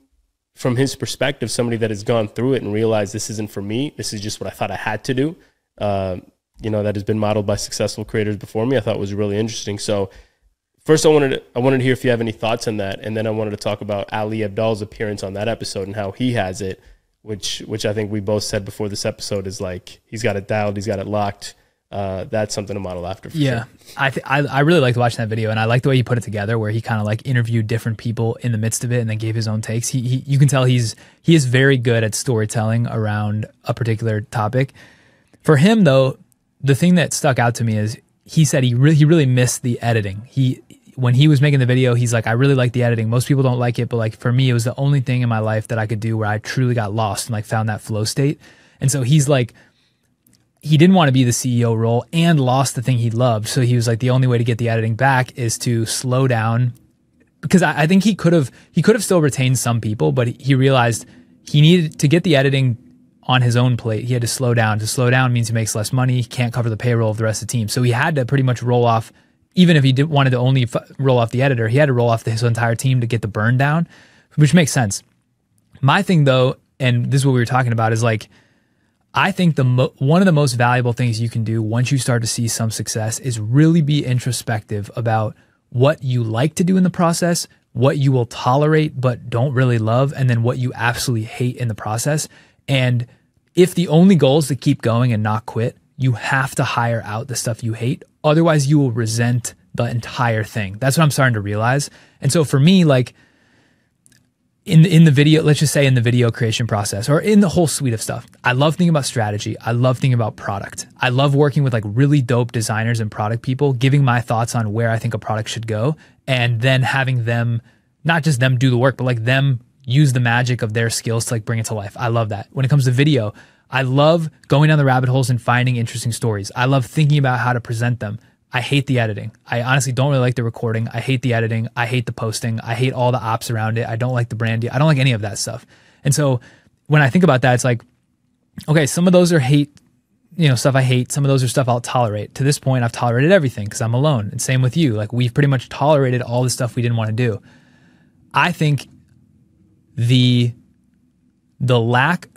Speaker 2: from his perspective, somebody that has gone through it and realized this isn't for me, this is just what I thought I had to do. Uh, you know, that has been modeled by successful creators before me. I thought was really interesting. So, first, I wanted to, I wanted to hear if you have any thoughts on that, and then I wanted to talk about Ali Abdaal's appearance on that episode and how he has it, which which I think we both said before this episode is like he's got it dialed, he's got it locked uh, that's something to model after.
Speaker 1: yeah,
Speaker 2: sure.
Speaker 1: I, th- I I really liked watching that video, and I like the way he put it together, where he kind of like interviewed different people in the midst of it, and then gave his own takes. He, he you can tell he's he is very good at storytelling around a particular topic. For him, though, the thing that stuck out to me is he said he really he really missed the editing. He when he was making the video, he's like, I really like the editing. Most people don't like it, but like for me, it was the only thing in my life that I could do where I truly got lost and like found that flow state. And so he's like he didn't want to be the CEO role and lost the thing he loved. So he was like, the only way to get the editing back is to slow down because I, I think he could have he could have still retained some people, but he realized he needed to get the editing on his own plate. He had to slow down. To slow down means he makes less money. He can't cover the payroll of the rest of the team. So he had to pretty much roll off, even if he did, wanted to only f- roll off the editor, he had to roll off his entire team to get the burn down, which makes sense. My thing though, and this is what we were talking about, is like I think the mo- one of the most valuable things you can do once you start to see some success is really be introspective about what you like to do in the process, what you will tolerate but don't really love, and then what you absolutely hate in the process. And if the only goal is to keep going and not quit, you have to hire out the stuff you hate. Otherwise, you will resent the entire thing. That's what I'm starting to realize. And so for me, like, in the, in the video, let's just say in the video creation process or in the whole suite of stuff. I love thinking about strategy. I love thinking about product. I love working with like really dope designers and product people, giving my thoughts on where I think a product should go and then having them not just them do the work, but like them use the magic of their skills to like bring it to life. I love that. When it comes to video, I love going down the rabbit holes and finding interesting stories. I love thinking about how to present them. I hate the editing. I honestly don't really like the recording. I hate the editing. I hate the posting. I hate all the ops around it. I don't like the brand deal. I don't like any of that stuff. And so when I think about that, it's like, okay, some of those are hate, you know, stuff I hate. Some of those are stuff I'll tolerate. To this point, I've tolerated everything because I'm alone. And same with you. Like we've pretty much tolerated all the stuff we didn't want to do. I think the the lack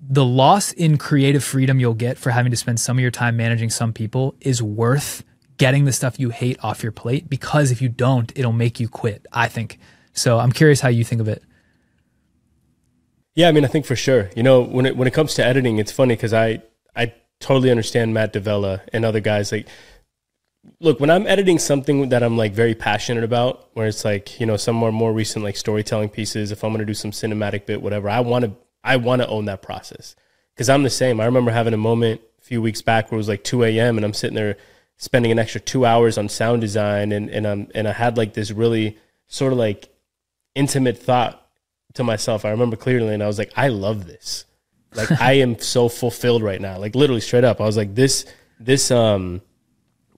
Speaker 1: the loss in creative freedom you'll get for having to spend some of your time managing some people is worth getting the stuff you hate off your plate because if you don't, it'll make you quit, I think. So I'm curious how you think of it.
Speaker 2: Yeah, I mean, I think for sure. You know, when it when it comes to editing, it's funny because I I totally understand Matt D'Avella and other guys. Like, look, when I'm editing something that I'm like very passionate about, where it's like you know some more more recent like storytelling pieces. If I'm going to do some cinematic bit, whatever, I want to I want to own that process because I'm the same. I remember having a moment a few weeks back where it was like 2 a.m. and I'm sitting there spending an extra two hours on sound design and and um and I had like this really sort of like intimate thought to myself. I remember clearly and I was like, I love this. Like I am so fulfilled right now. Like literally straight up. I was like, this this um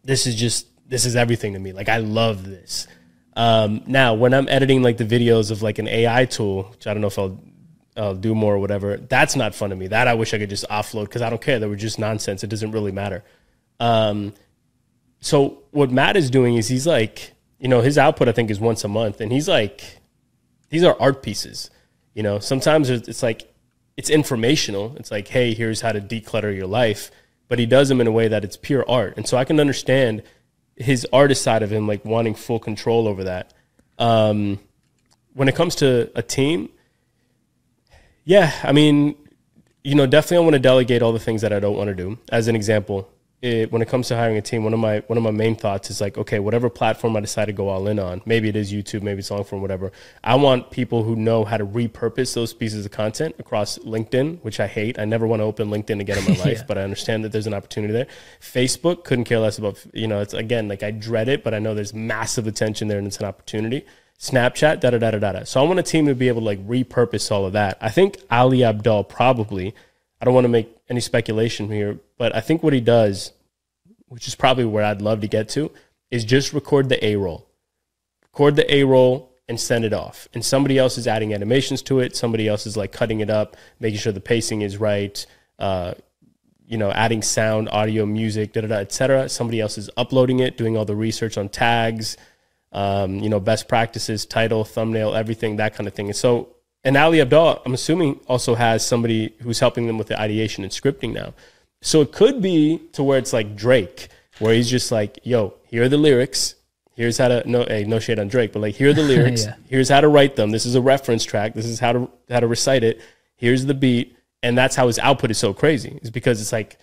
Speaker 2: this is just this is everything to me. Like I love this. Um now when I'm editing like the videos of like an AI tool, which I don't know if I'll I'll do more or whatever, that's not fun to me. That I wish I could just offload because I don't care. They were just nonsense. It doesn't really matter. Um, so what Matt is doing is he's like, you know, his output I think is once a month, and he's like, these are art pieces. You know, sometimes it's like it's informational. It's like, hey, here's how to declutter your life, but he does them in a way that it's pure art, and so I can understand his artist side of him, like wanting full control over that. Um, when it comes to a team, yeah, I mean, you know, definitely I want to delegate all the things that I don't want to do. As an example, it, when it comes to hiring a team, one of my one of my main thoughts is like, okay, whatever platform I decide to go all in on, maybe it is YouTube, maybe it's long form, whatever. I want people who know how to repurpose those pieces of content across LinkedIn, which I hate. I never want to open LinkedIn again in my life, yeah. but I understand that there's an opportunity there. Facebook, couldn't care less about. You know, it's again like I dread it, but I know there's massive attention there and it's an opportunity. Snapchat, da da da da da. So I want a team to be able to like repurpose all of that. I think Ali Abdaal probably. I don't want to make any speculation here, but I think what he does, which is probably where I'd love to get to, is just record the A roll. Record the A roll and send it off. And somebody else is adding animations to it. Somebody else is like cutting it up, making sure the pacing is right. Uh, you know, adding sound, audio, music, da da da, etc. Somebody else is uploading it, doing all the research on tags, um, you know, best practices, title, thumbnail, everything, that kind of thing. And so, and Ali Abdaal, I'm assuming, also has somebody who's helping them with the ideation and scripting now. So it could be to where it's like Drake, where he's just like, yo, here are the lyrics. Here's how to no hey, no shade on Drake, but like here are the lyrics. yeah. Here's how to write them. This is a reference track. This is how to how to recite it. Here's the beat, and that's how his output is so crazy. Is because it's like,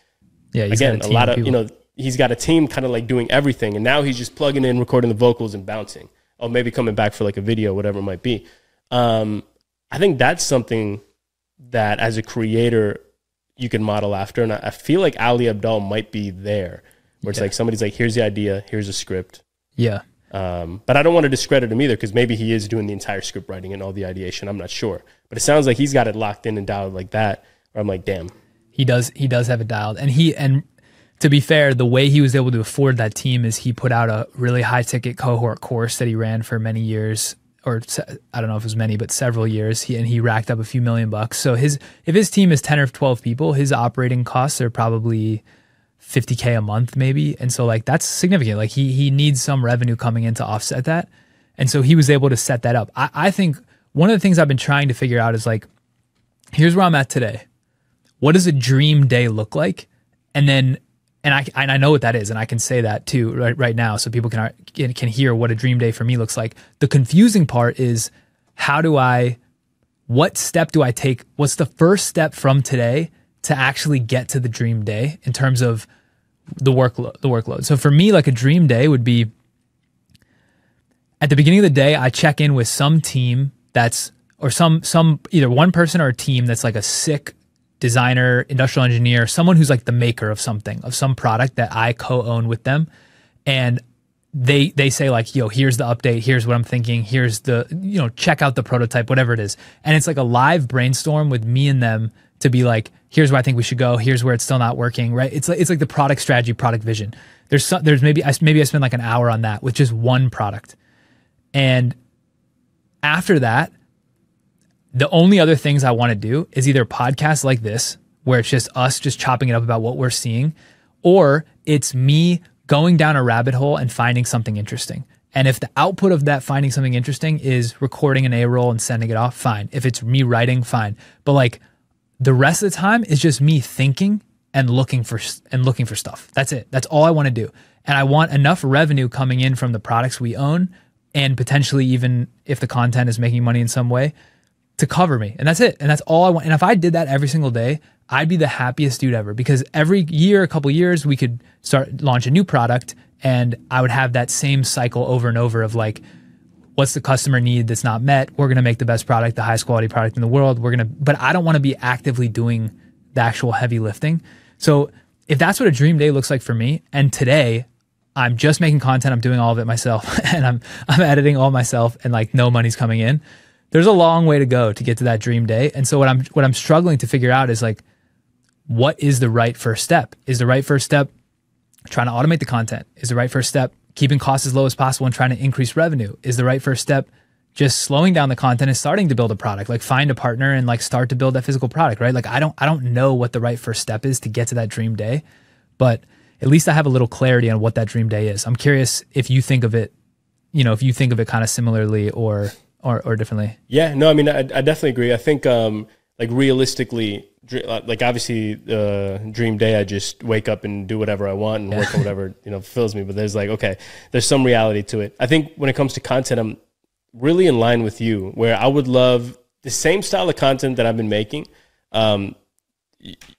Speaker 2: yeah, again, a, a lot of, of you know he's got a team kind of like doing everything, and now he's just plugging in, recording the vocals, and bouncing. Or maybe coming back for like a video, whatever it might be. Um, I think that's something that as a creator you can model after, and I feel like Ali Abdaal might be there, where it's yeah. like somebody's like, "Here's the idea, here's a script."
Speaker 1: Yeah.
Speaker 2: Um, but I don't want to discredit him either because maybe he is doing the entire script writing and all the ideation. I'm not sure, but it sounds like he's got it locked in and dialed like that. Or I'm like, damn,
Speaker 1: he does. He does have it dialed, and he and to be fair, the way he was able to afford that team is he put out a really high ticket cohort course that he ran for many years, or I don't know if it was many, but several years. He, and he racked up a few million bucks. So his if his team is ten or twelve people, his operating costs are probably 50k a month maybe. And so like that's significant. Like he he needs some revenue coming in to offset that. And so he was able to set that up. I, I think one of the things i've been trying to figure out is like here's where i'm at today. What does a dream day look like? And then and I and I know what that is, and I can say that too right right now, so people can can hear what a dream day for me looks like. The confusing part is how do I, what step do I take? What's the first step from today to actually get to the dream day in terms of the workload? The workload. So for me, like a dream day would be at the beginning of the day, I check in with some team that's or some some either one person or a team that's like a sick designer, industrial engineer, someone who's like the maker of something, of some product that I co-own with them. And they they say like, yo, here's the update, here's what I'm thinking, here's the, you know, check out the prototype, whatever it is. And it's like a live brainstorm with me and them to be like, here's where I think we should go, here's where it's still not working, right? It's like it's like the product strategy, product vision. There's some, there's maybe I maybe I spend like an hour on that with just one product. And after that, the only other things I want to do is either podcasts like this, where it's just us just chopping it up about what we're seeing, or it's me going down a rabbit hole and finding something interesting. And if the output of that finding something interesting is recording an A roll and sending it off, fine. If it's me writing, fine. But like the rest of the time is just me thinking and looking for and looking for stuff. That's it. That's all I want to do. And I want enough revenue coming in from the products we own and potentially even if the content is making money in some way to cover me. And that's it. And that's all I want. And if I did that every single day, I'd be the happiest dude ever because every year, a couple years, we could start launch a new product and I would have that same cycle over and over of like, what's the customer need that's not met? We're going to make the best product, the highest quality product in the world. We're going to, but I don't want to be actively doing the actual heavy lifting. So if that's what a dream day looks like for me, and today I'm just making content, I'm doing all of it myself and I'm, I'm editing all myself and like no money's coming in there's a long way to go to get to that dream day. And so what I'm what I'm struggling to figure out is like what is the right first step? Is the right first step trying to automate the content? Is the right first step keeping costs as low as possible and trying to increase revenue? Is the right first step just slowing down the content and starting to build a product? Like find a partner and like start to build that physical product, right? Like I don't I don't know what the right first step is to get to that dream day, but at least I have a little clarity on what that dream day is. I'm curious if you think of it, you know, if you think of it kind of similarly or or or differently?
Speaker 2: Yeah, no, I mean, I, I definitely agree. I think um, like realistically, like obviously, uh, dream day, I just wake up and do whatever I want and work on whatever you know fills me. But there's like, okay, there's some reality to it. I think when it comes to content, I'm really in line with you, where I would love the same style of content that I've been making. Um,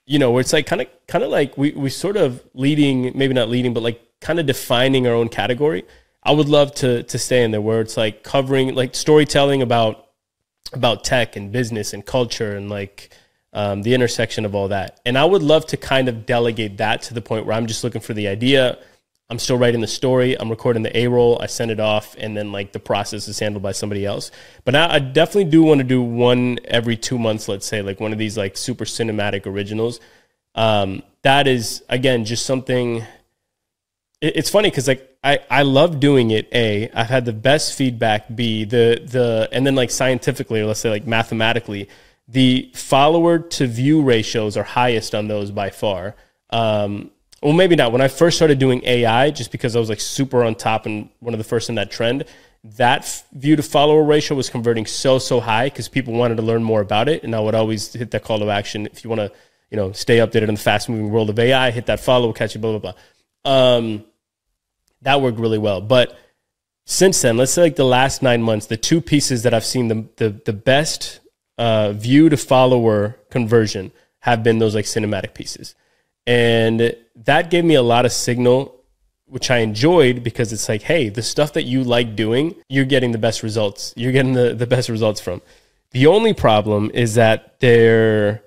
Speaker 2: you know, where it's like kind of kind of like we we sort of leading, maybe not leading, but like kind of defining our own category. I would love to to stay in there where it's like covering like storytelling about about tech and business and culture and like um, the intersection of all that. And I would love to kind of delegate that to the point where I'm just looking for the idea. I'm still writing the story. I'm recording the A roll. I send it off, and then like the process is handled by somebody else. But I, I definitely do want to do one every two months. Let's say like one of these like super cinematic originals. Um, that is again just something it's funny because like I, I love doing it. A, I've had the best feedback. B, the the and then like scientifically or let's say like mathematically, the follower to view ratios are highest on those by far. Um, well, maybe not. When I first started doing AI, just because I was like super on top and one of the first in that trend, that view to follower ratio was converting so so high because people wanted to learn more about it, and I would always hit that call to action if you want to, you know, stay updated in the fast moving world of AI. Hit that follow, catch you, blah blah blah. Um, that worked really well. But since then, let's say like the last nine months, the two pieces that I've seen the the, the best uh, view to follower conversion have been those like cinematic pieces, and that gave me a lot of signal, which I enjoyed because it's like, hey, the stuff that you like doing, you're getting the best results. You're getting the, the best results from. The only problem is that they're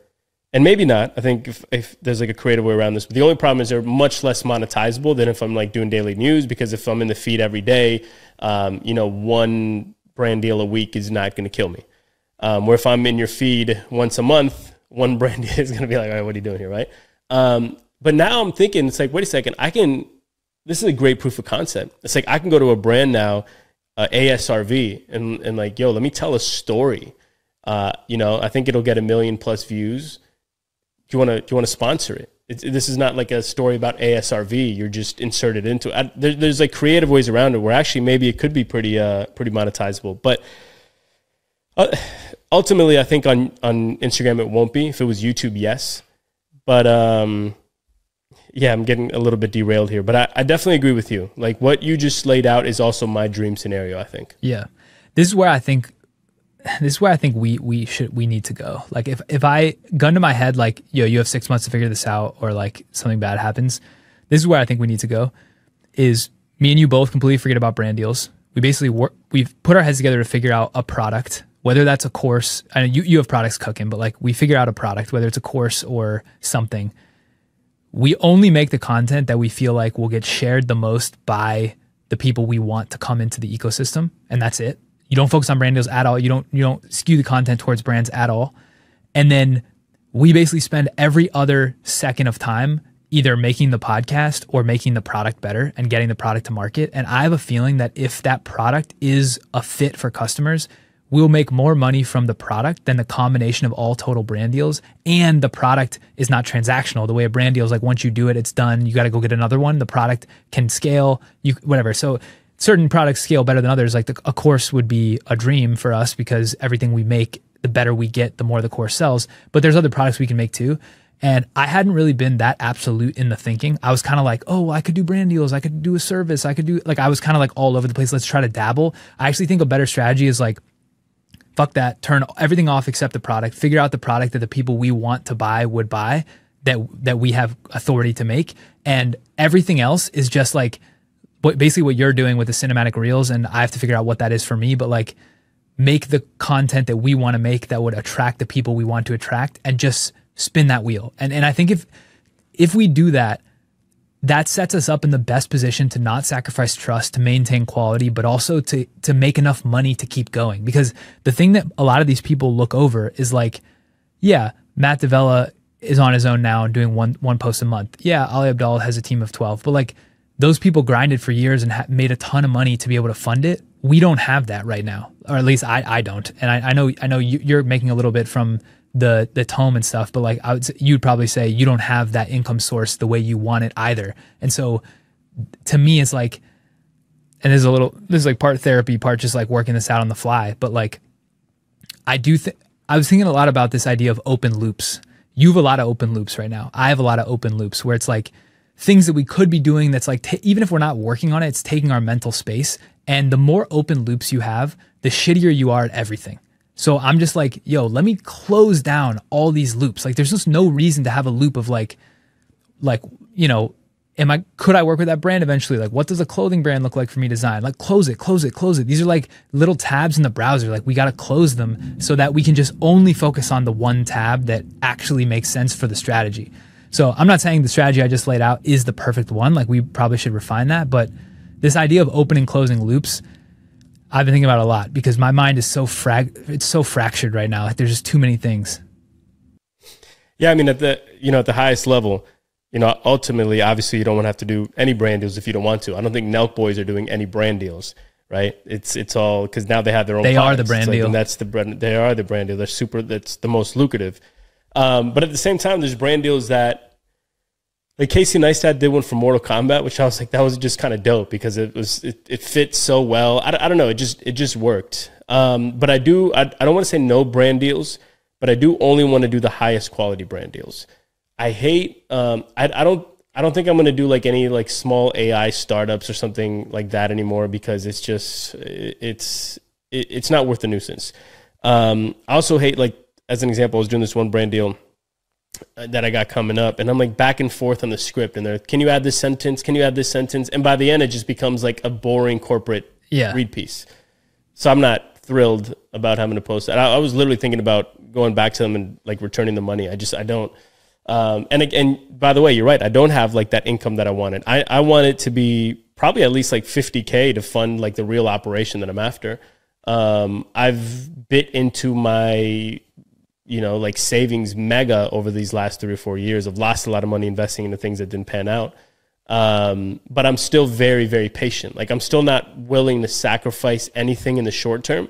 Speaker 2: and maybe not. I think if, if, there's like a creative way around this, but the only problem is they're much less monetizable than if I'm like doing daily news because if I'm in the feed every day, um, you know, one brand deal a week is not going to kill me. Um, where if I'm in your feed once a month, one brand deal is going to be like, all right, what are you doing here, right? Um, but now I'm thinking, it's like, wait a second, I can. This is a great proof of concept. It's like I can go to a brand now, uh, ASRV, and and like, yo, let me tell a story. Uh, you know, I think it'll get a million plus views do you want to do you want to sponsor it? This is not like a story about ASRV. You're just inserted into it. I, there, there's like creative ways around it where actually maybe it could be pretty uh, pretty monetizable. But uh, ultimately, I think on on Instagram it won't be. If it was YouTube, yes. But um, yeah, I'm getting a little bit derailed here. But I, I definitely agree with you. Like what you just laid out is also my dream scenario. I think.
Speaker 1: Yeah, this is where I think this is where I think we we should we need to go. Like if if I gun to my head like yo you have six months to figure this out or like something bad happens, this is where I think we need to go. Is me and you both completely forget about brand deals. We basically work. We've put our heads together to figure out a product whether that's a course, I know you, you have products cooking, but like we figure out a product, whether it's a course or something, we only make the content that we feel like will get shared the most by the people we want to come into the ecosystem. And that's it. You don't focus on brand deals at all. You don't, you don't skew the content towards brands at all. And then we basically spend every other second of time either making the podcast or making the product better and getting the product to market. And I have a feeling that if that product is a fit for customers, we'll make more money from the product than the combination of all total brand deals. And the product is not transactional. The way a brand deal is like once you do it, it's done. You got to go get another one. The product can scale, you whatever. So certain products scale better than others. Like the, a course would be a dream for us because everything we make, the better we get, the more the course sells. But there's other products we can make too. And I hadn't really been that absolute in the thinking. I was kind of like, oh, I could do brand deals. I could do a service. I could do like, I was kind of like all over the place. Let's try to dabble. I actually think a better strategy is like, fuck that, turn everything off except the product, figure out the product that the people we want to buy would buy that that we have authority to make and everything else is just like what basically what you're doing with the cinematic reels and I have to figure out what that is for me but like make the content that we want to make that would attract the people we want to attract and just spin that wheel. And and I think if if we do that that sets us up in the best position to not sacrifice trust, to maintain quality, but also to to make enough money to keep going. Because the thing that a lot of these people look over is like, yeah, Matt D'Avella is on his own now and doing one one post a month. Yeah, Ali Abdaal has a team of twelve, but like those people grinded for years and ha- made a ton of money to be able to fund it. We don't have that right now, or at least I I don't. And I, I know I know you, you're making a little bit from the the tome and stuff, but like I would, you'd probably say you don't have that income source the way you want it either. And so, to me, it's like, and there's a little this is like part therapy, part just like working this out on the fly. But like, I do think I was thinking a lot about this idea of open loops. You have a lot of open loops right now. I have a lot of open loops where it's like things that we could be doing that's like t- even if we're not working on it, it's taking our mental space. And the more open loops you have, the shittier you are at everything. So I'm just like, yo, let me close down all these loops. Like there's just no reason to have a loop of like like, you know, am I could I work with that brand eventually? Like what does a clothing brand look like for me to design? Like close it, close it, close it. These are like little tabs in the browser. Like we got to close them so that we can just only focus on the one tab that actually makes sense for the strategy. So I'm not saying the strategy I just laid out is the perfect one. Like we probably should refine that, but this idea of opening closing loops I've been thinking about a lot because my mind is so frag it's so fractured right now. Like there's just too many things.
Speaker 2: Yeah, I mean at the you know at the highest level, you know, ultimately, obviously, you don't want to have to do any brand deals if you don't want to. I don't think Nelk Boys are doing any brand deals, right? It's it's all because now they have their own.
Speaker 1: They
Speaker 2: products.
Speaker 1: are the brand
Speaker 2: like,
Speaker 1: deal.
Speaker 2: And that's the brand. They are the brand deal. They're super. That's the most lucrative. Um, but at the same time, there's brand deals that like Casey Neistat did one for Mortal Kombat, which I was like, that was just kind of dope because it was it, it fit so well. I, I don't know, it just it just worked. Um, but I do I, I don't want to say no brand deals, but I do only want to do the highest quality brand deals. I hate um, I I don't I don't think I'm going to do like any like small AI startups or something like that anymore because it's just it's it, it's not worth the nuisance. Um, I also hate like as an example, I was doing this one brand deal that I got coming up, and I'm like back and forth on the script, and they're, can you add this sentence? Can you add this sentence? And by the end, it just becomes like a boring corporate
Speaker 1: Yeah.
Speaker 2: read piece. So I'm not thrilled about having to post that. I, I was literally thinking about going back to them and like returning the money. I just I don't. Um, and and by the way, you're right. I don't have like that income that I wanted. I I want it to be probably at least like 50k to fund like the real operation that I'm after. Um, I've bit into my you know, like savings mega over these last three or four years. I've lost a lot of money investing into things that didn't pan out. Um, but I'm still very, very patient. Like I'm still not willing to sacrifice anything in the short term.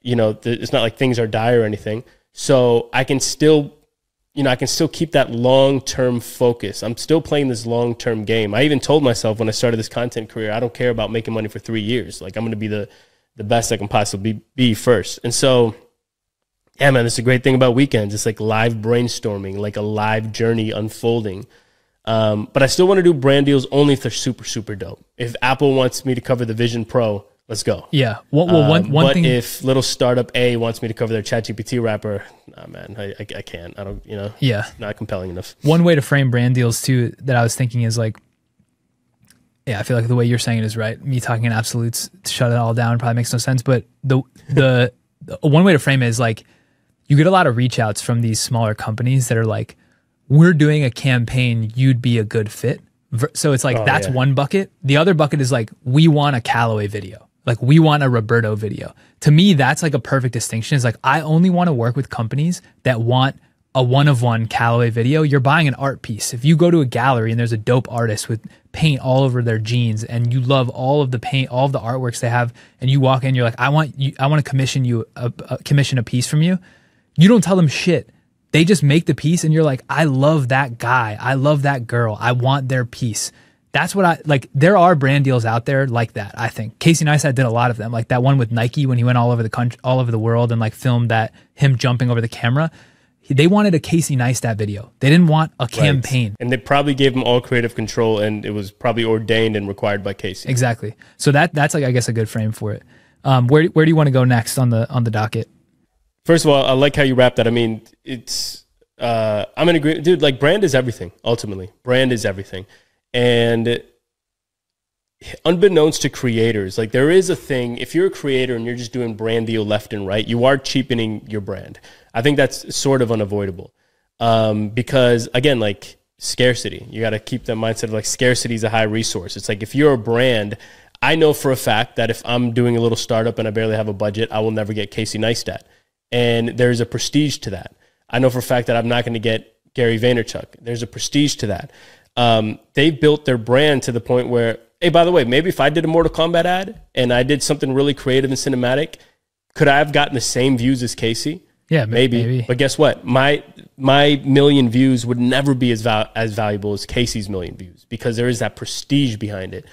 Speaker 2: You know, th- it's not like things are dire or anything. So I can still, you know, I can still keep that long term focus. I'm still playing this long term game. I even told myself when I started this content career, I don't care about making money for three years. Like I'm going to be the, the best I can possibly be, be first. And so, yeah, man, that's a great thing about weekends. It's like live brainstorming, like a live journey unfolding. Um, but I still want to do brand deals only if they're super, super dope. If Apple wants me to cover the Vision Pro, let's go.
Speaker 1: Yeah. Well, well one
Speaker 2: Um,
Speaker 1: one
Speaker 2: but
Speaker 1: thing.
Speaker 2: if little startup A wants me to cover their ChatGPT wrapper, nah, man, I, I, I can't. I don't, you know,
Speaker 1: yeah.
Speaker 2: not compelling enough.
Speaker 1: One way to frame brand deals too that I was thinking is like, yeah, I feel like the way you're saying it is right. Me talking in absolutes, to shut it all down, probably makes no sense. But the the one way to frame it is like you get a lot of reach outs from these smaller companies that are like, we're doing a campaign, you'd be a good fit. So it's like
Speaker 2: Oh,
Speaker 1: that's
Speaker 2: yeah.
Speaker 1: one bucket. The other bucket is like, we want a Kallaway video. Like we want a Roberto video. To me, that's like a perfect distinction. Is like I only want to work with companies that want a one of one Kallaway video. You're buying an art piece. If you go to a gallery and there's a dope artist with paint all over their jeans and you love all of the paint, all of the artworks they have, and you walk in, you're like, I want you, I want to commission you, a, a commission a piece from you. You don't tell them shit. They just make the piece and you're like, I love that guy. I love that girl. I want their piece. That's what I like. There are brand deals out there like that. I think Casey Neistat did a lot of them, like that one with Nike when he went all over the country, all over the world, and like filmed that him jumping over the camera. He- They wanted a Casey Neistat video. They didn't want a campaign.
Speaker 2: And they probably gave him all creative control, and it was probably ordained and required by Casey.
Speaker 1: Exactly. So that that's like I guess a good frame for it. Um, where where do you want to go next on the on the docket?
Speaker 2: First of all, I like how you wrap that. I mean, it's uh, I'm in agreement, dude. Like, brand is everything. Ultimately, brand is everything, and unbeknownst to creators, like there is a thing. If you're a creator and you're just doing brand deal left and right, you are cheapening your brand. I think that's sort of unavoidable um, because again, like scarcity, you got to keep that mindset of like scarcity is a high resource. It's like if you're a brand. I know for a fact that if I'm doing a little startup and I barely have a budget, I will never get Casey Neistat and there's a prestige to that. I know for a fact that I'm not going to get Gary Vaynerchuk. There's a prestige to that. Um, they've built their brand to the point where, hey, by the way, maybe if I did a Mortal Kombat ad and I did something really creative and cinematic, could I have gotten the same views as Casey?
Speaker 1: Yeah,
Speaker 2: maybe.
Speaker 1: maybe.
Speaker 2: But guess what? My my million views would never be as val- as valuable as Casey's million views because there is that prestige behind it.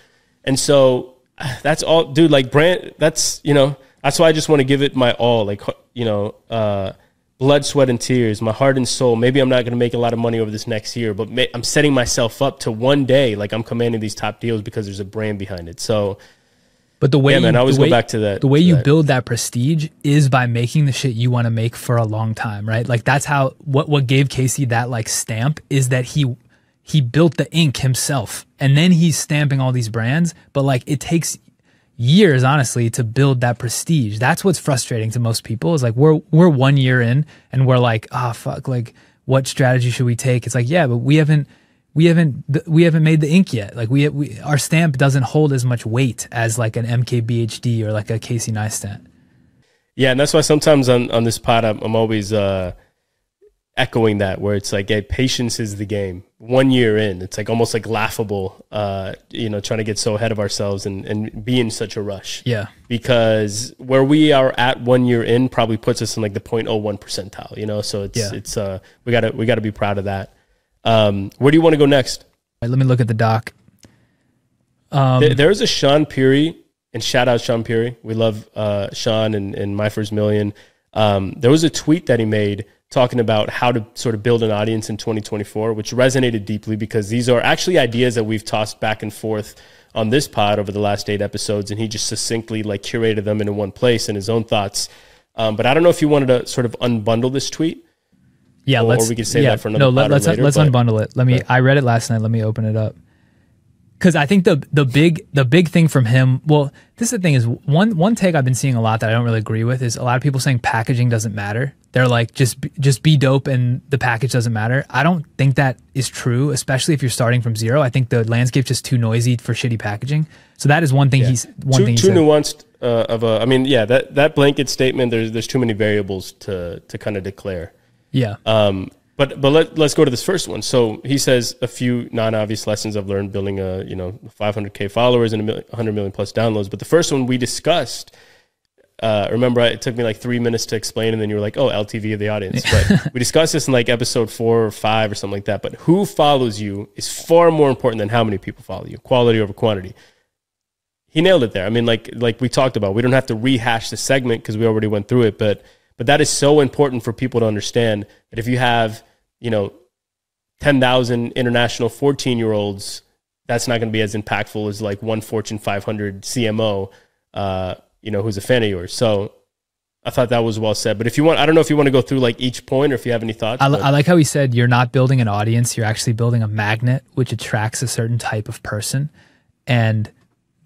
Speaker 2: And so that's all, dude. Like brand, that's you know, that's why I just want to give it my all. Like you know, uh, blood, sweat, and tears, my heart and soul. Maybe I'm not going to make a lot of money over this next year, but ma- I'm setting myself up to one day, like I'm commanding these top deals because there's a brand behind it. So
Speaker 1: But the way
Speaker 2: Yeah, man,
Speaker 1: you,
Speaker 2: I always go
Speaker 1: way-
Speaker 2: back to that-
Speaker 1: The way you
Speaker 2: that.
Speaker 1: build that prestige is by making the shit you want to make for a long time, right? Like that's how what what gave Casey that like stamp is that he he built the ink himself, and then he's stamping all these brands. But like it takes years, honestly, to build that prestige. That's what's frustrating to most people. Is like we're we're one year in, and we're like, ah, fuck, like what strategy should we take? It's like, yeah, but we haven't we haven't we haven't made the ink yet. Like we, we our stamp doesn't hold as much weight as like an MKBHD or like a Casey Neistat.
Speaker 2: Yeah, and that's why sometimes on, on this pod, I'm, I'm always uh, echoing that, where it's like, hey, patience is the game. One year in, it's like almost like laughable, uh, you know, trying to get so ahead of ourselves and, and be in such a rush.
Speaker 1: Yeah.
Speaker 2: Because where we are at one year in probably puts us in like the 0.01 percentile, you know. So it's
Speaker 1: Yeah.
Speaker 2: it's uh we gotta we gotta be proud of that. Um, where do you want to go next?
Speaker 1: All right, let me look at the doc.
Speaker 2: There- there's a Shaan Puri, and shout out Shaan Puri. We love uh, Shaan and, and My First Million. Um, there was a tweet that he made talking about how to sort of build an audience in 2024, which resonated deeply because these are actually ideas that we've tossed back and forth on this pod over the last eight episodes, and he just succinctly like curated them into one place in his own thoughts. Um, but I don't know if you wanted to sort of unbundle this tweet.
Speaker 1: Yeah,
Speaker 2: Or- or
Speaker 1: let's.
Speaker 2: we could save
Speaker 1: yeah,
Speaker 2: that for another
Speaker 1: No, let,
Speaker 2: or
Speaker 1: let's
Speaker 2: later,
Speaker 1: let's
Speaker 2: but-
Speaker 1: unbundle it. Let me. I read it last night. Let me open it up. Because I think the the big the big thing from him. Well, this is the thing is one one take I've been seeing a lot that I don't really agree with is a lot of people saying packaging doesn't matter. They're like just be, just be dope and the package doesn't matter. I don't think that is true, especially if you're starting from zero. I think the landscape's just too noisy for shitty packaging. So that is one thing he's one
Speaker 2: too,
Speaker 1: thing
Speaker 2: too
Speaker 1: said.
Speaker 2: nuanced uh, of a. I mean, yeah, that that blanket statement. There's there's too many variables to to kind of declare.
Speaker 1: Yeah.
Speaker 2: Um, but but let, let's go to this first one. So he says a few non-obvious lessons I've learned building a you know 500k followers and a mil- 100 million plus downloads. But the first one we discussed. Uh, remember, it took me like three minutes to explain, and then you were like, "Oh, LTV of the audience." But we discussed this in like episode four or five or something like that. But who follows you is far more important than how many people follow you. Quality over quantity. He nailed it there. I mean, like like we talked about, we don't have to rehash the segment because we already went through it. But but that is so important for people to understand that if you have you know 10,000 international 14 year olds, that's not going to be as impactful as like one Fortune 500 CMO, uh, you know, who's a fan of yours. So I thought that was well said. But if you want, I don't know if you want to go through like each point or if you have any thoughts.
Speaker 1: I, I like how he said you're not building an audience, you're actually building a magnet which attracts a certain type of person. And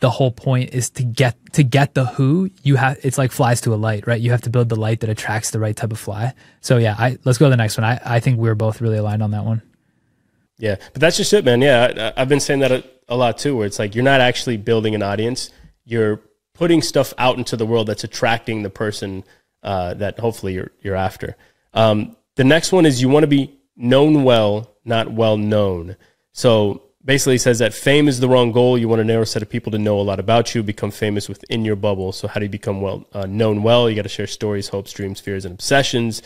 Speaker 1: the whole point is to get to get the who you have it's like flies to a light right? You have to build the light that attracts the right type of fly. So yeah I, let's go to the next one. I, I think we are both really aligned on that one.
Speaker 2: Yeah but that's just it man. Yeah I, i've been saying that a, a lot too where it's like you're not actually building an audience. You're putting stuff out into the world that's attracting the person uh, that hopefully you're you're after. Um, the next one is you want to be known well not well known. So basically says that fame is the wrong goal. You want a narrow set of people to know a lot about you, become famous within your bubble. So how do you become well uh, known well? You got to share stories, hopes, dreams, fears, and obsessions.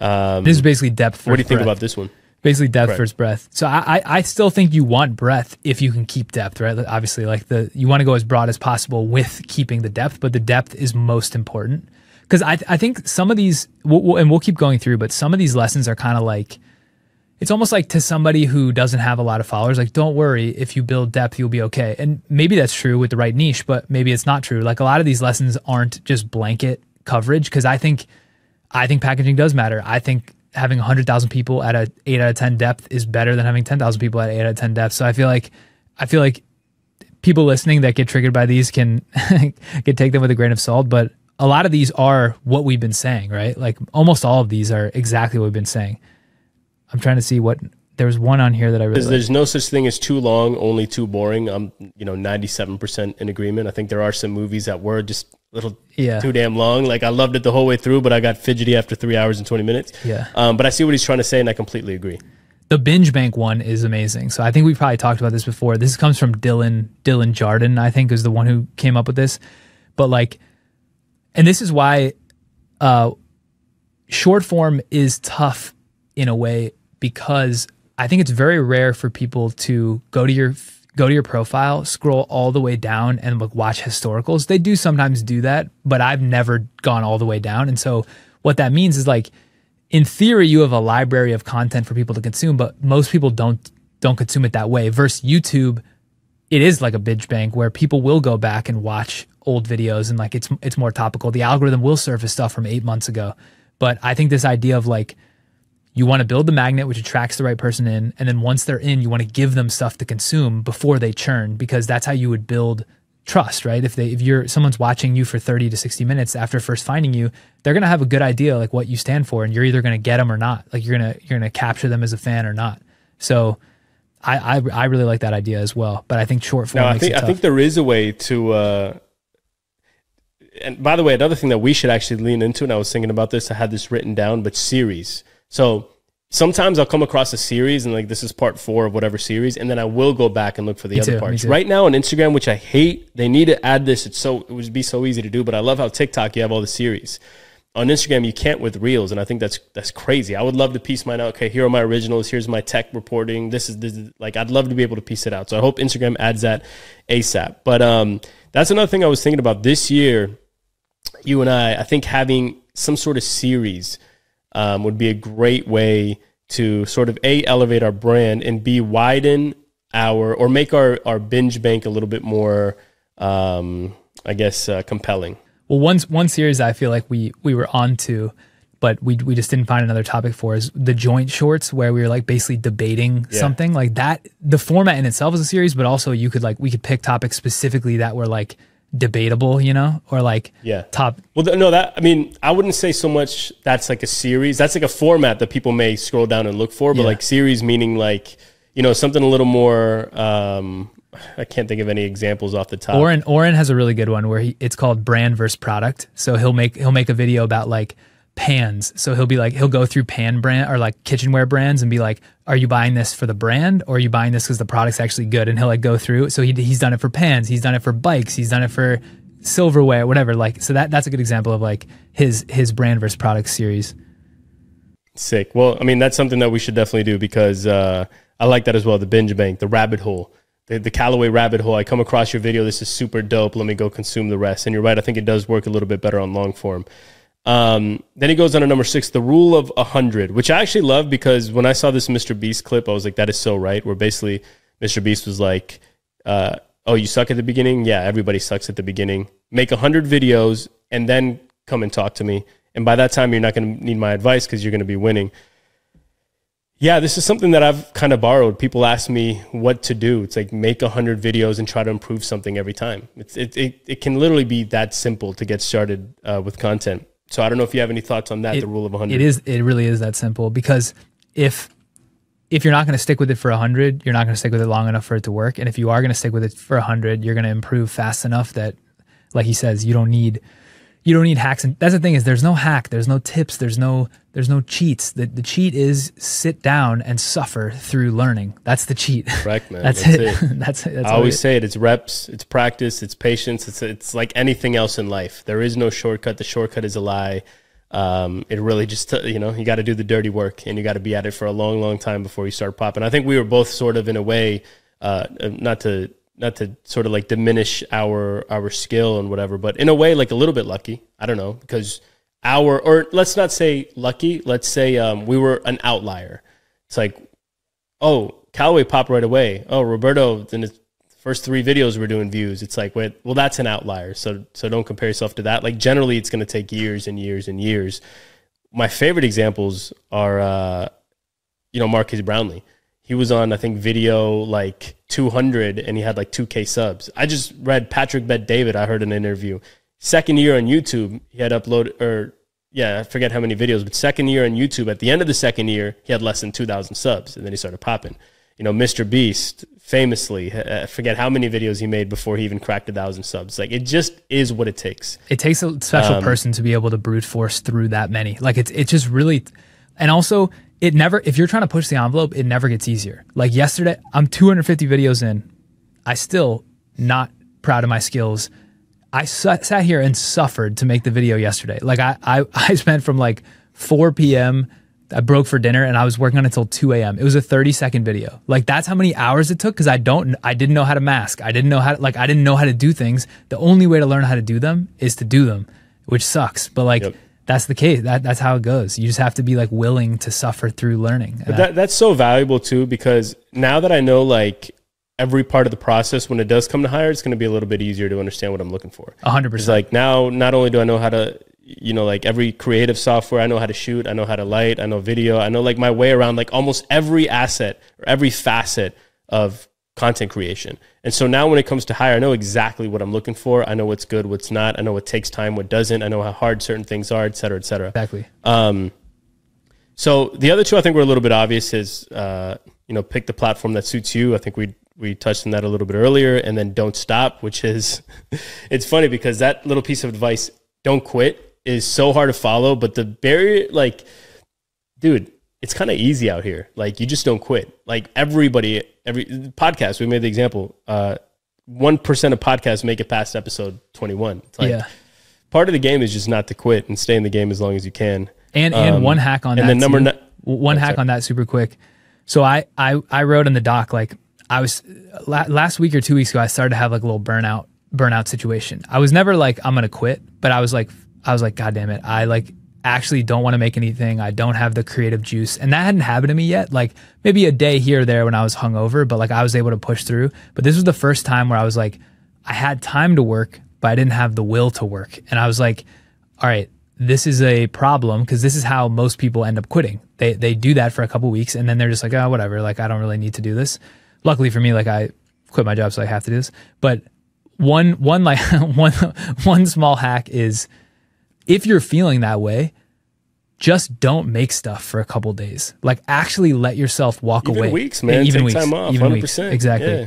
Speaker 1: Um, this is basically depth.
Speaker 2: what do you think about this one?
Speaker 1: Basically, depth right. first breath. So I, I, I still think you want breadth if you can keep depth, right? Obviously, like the you want to go as broad as possible with keeping the depth, but the depth is most important because I, I think some of these, we'll, we'll, and we'll keep going through, but some of these lessons are kind of like it's almost like to somebody who doesn't have a lot of followers, like, don't worry, if you build depth, you'll be okay. And maybe that's true with the right niche, but maybe it's not true. Like a lot of these lessons aren't just blanket coverage because I think, I think packaging does matter. I think having 100,000 people at a 8 out of 10 depth is better than having 10,000 people at 8 out of 10 depth. So I feel like, I feel like people listening that get triggered by these can, can take them with a grain of salt, but a lot of these are what we've been saying, right? Like almost all of these are exactly what we've been saying. I'm trying to see what there was one on here that I really.
Speaker 2: There's, no such thing as too long, only too boring. I'm you know 97 percent in agreement. I think there are some movies that were just a little yeah. too damn long. Like I loved it the whole way through, but I got fidgety after three hours and 20 minutes.
Speaker 1: Yeah.
Speaker 2: Um, but I see what he's trying to say, and I completely agree.
Speaker 1: The binge bank one is amazing. So I think we probably talked about this before. This comes from Dylan Dylan Jardin. I think is the one who came up with this. But like, and this is why uh, short form is tough in a way because I think it's very rare for people to go to your go to your profile, scroll all the way down and like watch historicals. They do sometimes do that, but I've never gone all the way down. And so what that means is like in theory you have a library of content for people to consume, but most people don't don't consume it that way. Versus YouTube, it is like a binge bank where people will go back and watch old videos and like it's it's more topical. The algorithm will surface stuff from 8 months ago. But I think this idea of like you want to build the magnet which attracts the right person in and then once they're in you want to give them stuff to consume before they churn because that's how you would build trust right? If they if you're someone's watching you for 30 to 60 minutes after first finding you they're going to have a good idea like what you stand for and you're either going to get them or not. Like you're going to you're going to capture them as a fan or not. So I, I, I really like that idea as well but i think short form
Speaker 2: no, i think i think there is a way to uh and by the way another thing that we should actually lean into and i was thinking about this i had this written down but series so sometimes I'll come across a series and like this is part four of whatever series, and then I will go back and look for the me other too, parts. Right now on Instagram, which I hate, they need to add this. It's so it would be so easy to do, but I love how TikTok you have all the series. On Instagram, you can't with reels, and I think that's that's crazy. I would love to piece mine out. Okay, here are my originals. Here's my tech reporting. This is, this is like I'd love to be able to piece it out. So I hope Instagram adds that ASAP. But um, that's another thing I was thinking about this year. You and I, I think having some sort of series um, would be a great way to sort of a elevate our brand and b widen our or make our our binge bank a little bit more um, I guess uh, compelling.
Speaker 1: Well, one one series I feel like we we were on to, but we we just didn't find another topic for is the joint shorts where we were like basically debating yeah. something like that. The format in itself is a series, but also you could like we could pick topics specifically that were like debatable, you know, or like
Speaker 2: yeah,
Speaker 1: top.
Speaker 2: Well, no, that I mean, I wouldn't say so much. That's like a series. That's like a format that people may scroll down and look for. But yeah. like series meaning like you know something a little more. um I can't think of any examples off the top.
Speaker 1: Oren Oren has a really good one where he it's called brand versus product. So he'll make he'll make a video about like pans. So he'll be like, he'll go through pan brand or like kitchenware brands and be like, are you buying this for the brand or are you buying this because the product's actually good? And he'll like go through. So he, he's done it for pans. He's done it for bikes. He's done it for silverware, whatever. Like, so that, that's a good example of like his, his brand versus product series.
Speaker 2: Sick. Well, I mean, that's something that we should definitely do because, uh, I like that as well. The binge bank, the rabbit hole, the, the Kallaway rabbit hole. I come across your video. This is super dope. Let me go consume the rest. And you're right. I think it does work a little bit better on long form. Um, then he goes on to number six, the rule of a hundred, which I actually love because when I saw this Mr. Beast clip, I was like, that is so right. Where basically Mr. Beast was like, uh, oh, you suck at the beginning? Yeah, everybody sucks at the beginning. Make a hundred videos and then come and talk to me. And by that time, you're not going to need my advice because you're going to be winning. Yeah, this is something that I've kind of borrowed. People ask me what to do. It's like make a hundred videos and try to improve something every time. It's, it, it, it can literally be that simple to get started uh, with content. So I don't know if you have any thoughts on that.
Speaker 1: It-
Speaker 2: the rule of 100.
Speaker 1: It is. It really is that simple because if if you're not going to stick with it for 100, you're not going to stick with it long enough for it to work. And if you are going to stick with it for 100, you're going to improve fast enough that, like he says, you don't need you don't need hacks. And that's the thing is, there's no hack, there's no tips, there's no there's no cheats. The the cheat is sit down and suffer through learning. That's the cheat.
Speaker 2: Correct, man.
Speaker 1: that's,
Speaker 2: That's
Speaker 1: it.
Speaker 2: it.
Speaker 1: that's it. That's
Speaker 2: I always
Speaker 1: it-
Speaker 2: say it. It's reps, it's practice, it's patience. It's it's like anything else in life. There is no shortcut. The shortcut is a lie. Um, it really just you know you got to do the dirty work and you got to be at it for a long, long time before you start popping. I think we were both sort of in a way, uh, not to not to sort of like diminish our our skill and whatever, but in a way like a little bit lucky. I don't know because our or let's not say lucky. Let's say um, we were an outlier. It's like oh, Kallaway popped right away. Oh, Roberto, in his first three videos we're doing views. It's like, wait, well, that's an outlier. So, so don't compare yourself to that. Like generally, it's going to take years and years and years. My favorite examples are, uh, you know, Marques Brownlee. He was on, I think, video like 200, and he had like 2K subs. I just read Patrick Bet David. I heard an interview. Second year on YouTube, he had uploaded, or yeah, I forget how many videos, but second year on YouTube, at the end of the second year, he had less than 2,000 subs, and then he started popping. You know, Mr. Beast, famously, I forget how many videos he made before he even cracked a thousand subs. Like, it just is what it takes.
Speaker 1: it takes a special
Speaker 2: Um,
Speaker 1: person to be able to brute force through that many. Like it's it's just really, and also it never. If you're trying to push the envelope, it never gets easier. Like yesterday, I'm 250 videos in. I still not proud of my skills. I su- sat here and suffered to make the video yesterday. Like I, I, I spent from like 4 p.m. I broke for dinner and I was working on it until 2 a.m. It was a 30 second video. Like that's how many hours it took because I don't, I didn't know how to mask. I didn't know how to, like, I didn't know how to do things. The only way to learn how to do them is to do them, which sucks. But like,
Speaker 2: Yep.
Speaker 1: That's the case. That, that's how it goes. You just have to be like willing to suffer through learning.
Speaker 2: But that, that's so valuable too, because now that I know like every part of the process, when it does come to hire, it's going to be a little bit easier to understand what I'm looking for.
Speaker 1: 100%.
Speaker 2: It's like now, not only do I know how to, you know, like every creative software, I know how to shoot, I know how to light, I know video, I know like my way around like almost every asset or every facet of content creation. And so now when it comes to hire, I know exactly what I'm looking for. I know what's good, what's not. I know what takes time, what doesn't. I know how hard certain things are, et cetera, et cetera.
Speaker 1: exactly.
Speaker 2: Um, so the other two I think were a little bit obvious is uh, you know pick the platform that suits you. I think we we touched on that a little bit earlier, and then don't stop, which is it's funny because that little piece of advice, don't quit, is so hard to follow, but the barrier, like, dude, it's kind of easy out here. Like you just don't quit. Like everybody, every podcast, we made the example. Uh, one percent of podcasts make it past episode twenty one. It's like
Speaker 1: yeah.
Speaker 2: part of the game is just not to quit and stay in the game as long as you can.
Speaker 1: And and
Speaker 2: Um,
Speaker 1: one hack on
Speaker 2: and
Speaker 1: that.
Speaker 2: then number
Speaker 1: too. one
Speaker 2: Oh,
Speaker 1: hack
Speaker 2: sorry.
Speaker 1: on that super quick. So I I I wrote in the doc like I was la- last week or two weeks ago. I started to have like a little burnout burnout situation. I was never like I'm gonna quit, but I was like I was like God damn it, I like actually don't want to make anything. I don't have the creative juice, and that hadn't happened to me yet. Like maybe a day here or there when I was hungover, but like I was able to push through. But this was the first time where I was like I had time to work, but I didn't have the will to work, and I was like, all right this is a problem because this is how most people end up quitting. They they do that for a couple weeks and then they're just like, oh, whatever. Like I don't really need to do this. Luckily for me, like I quit my job, so I have to do this. But one one like one one small hack is if you're feeling that way, just don't make stuff for a couple days. Like actually let yourself walk away.
Speaker 2: Even
Speaker 1: away.
Speaker 2: weeks, man.
Speaker 1: even
Speaker 2: Take
Speaker 1: weeks.
Speaker 2: time off,
Speaker 1: Even weeks.
Speaker 2: 100%.
Speaker 1: Exactly.
Speaker 2: Yeah.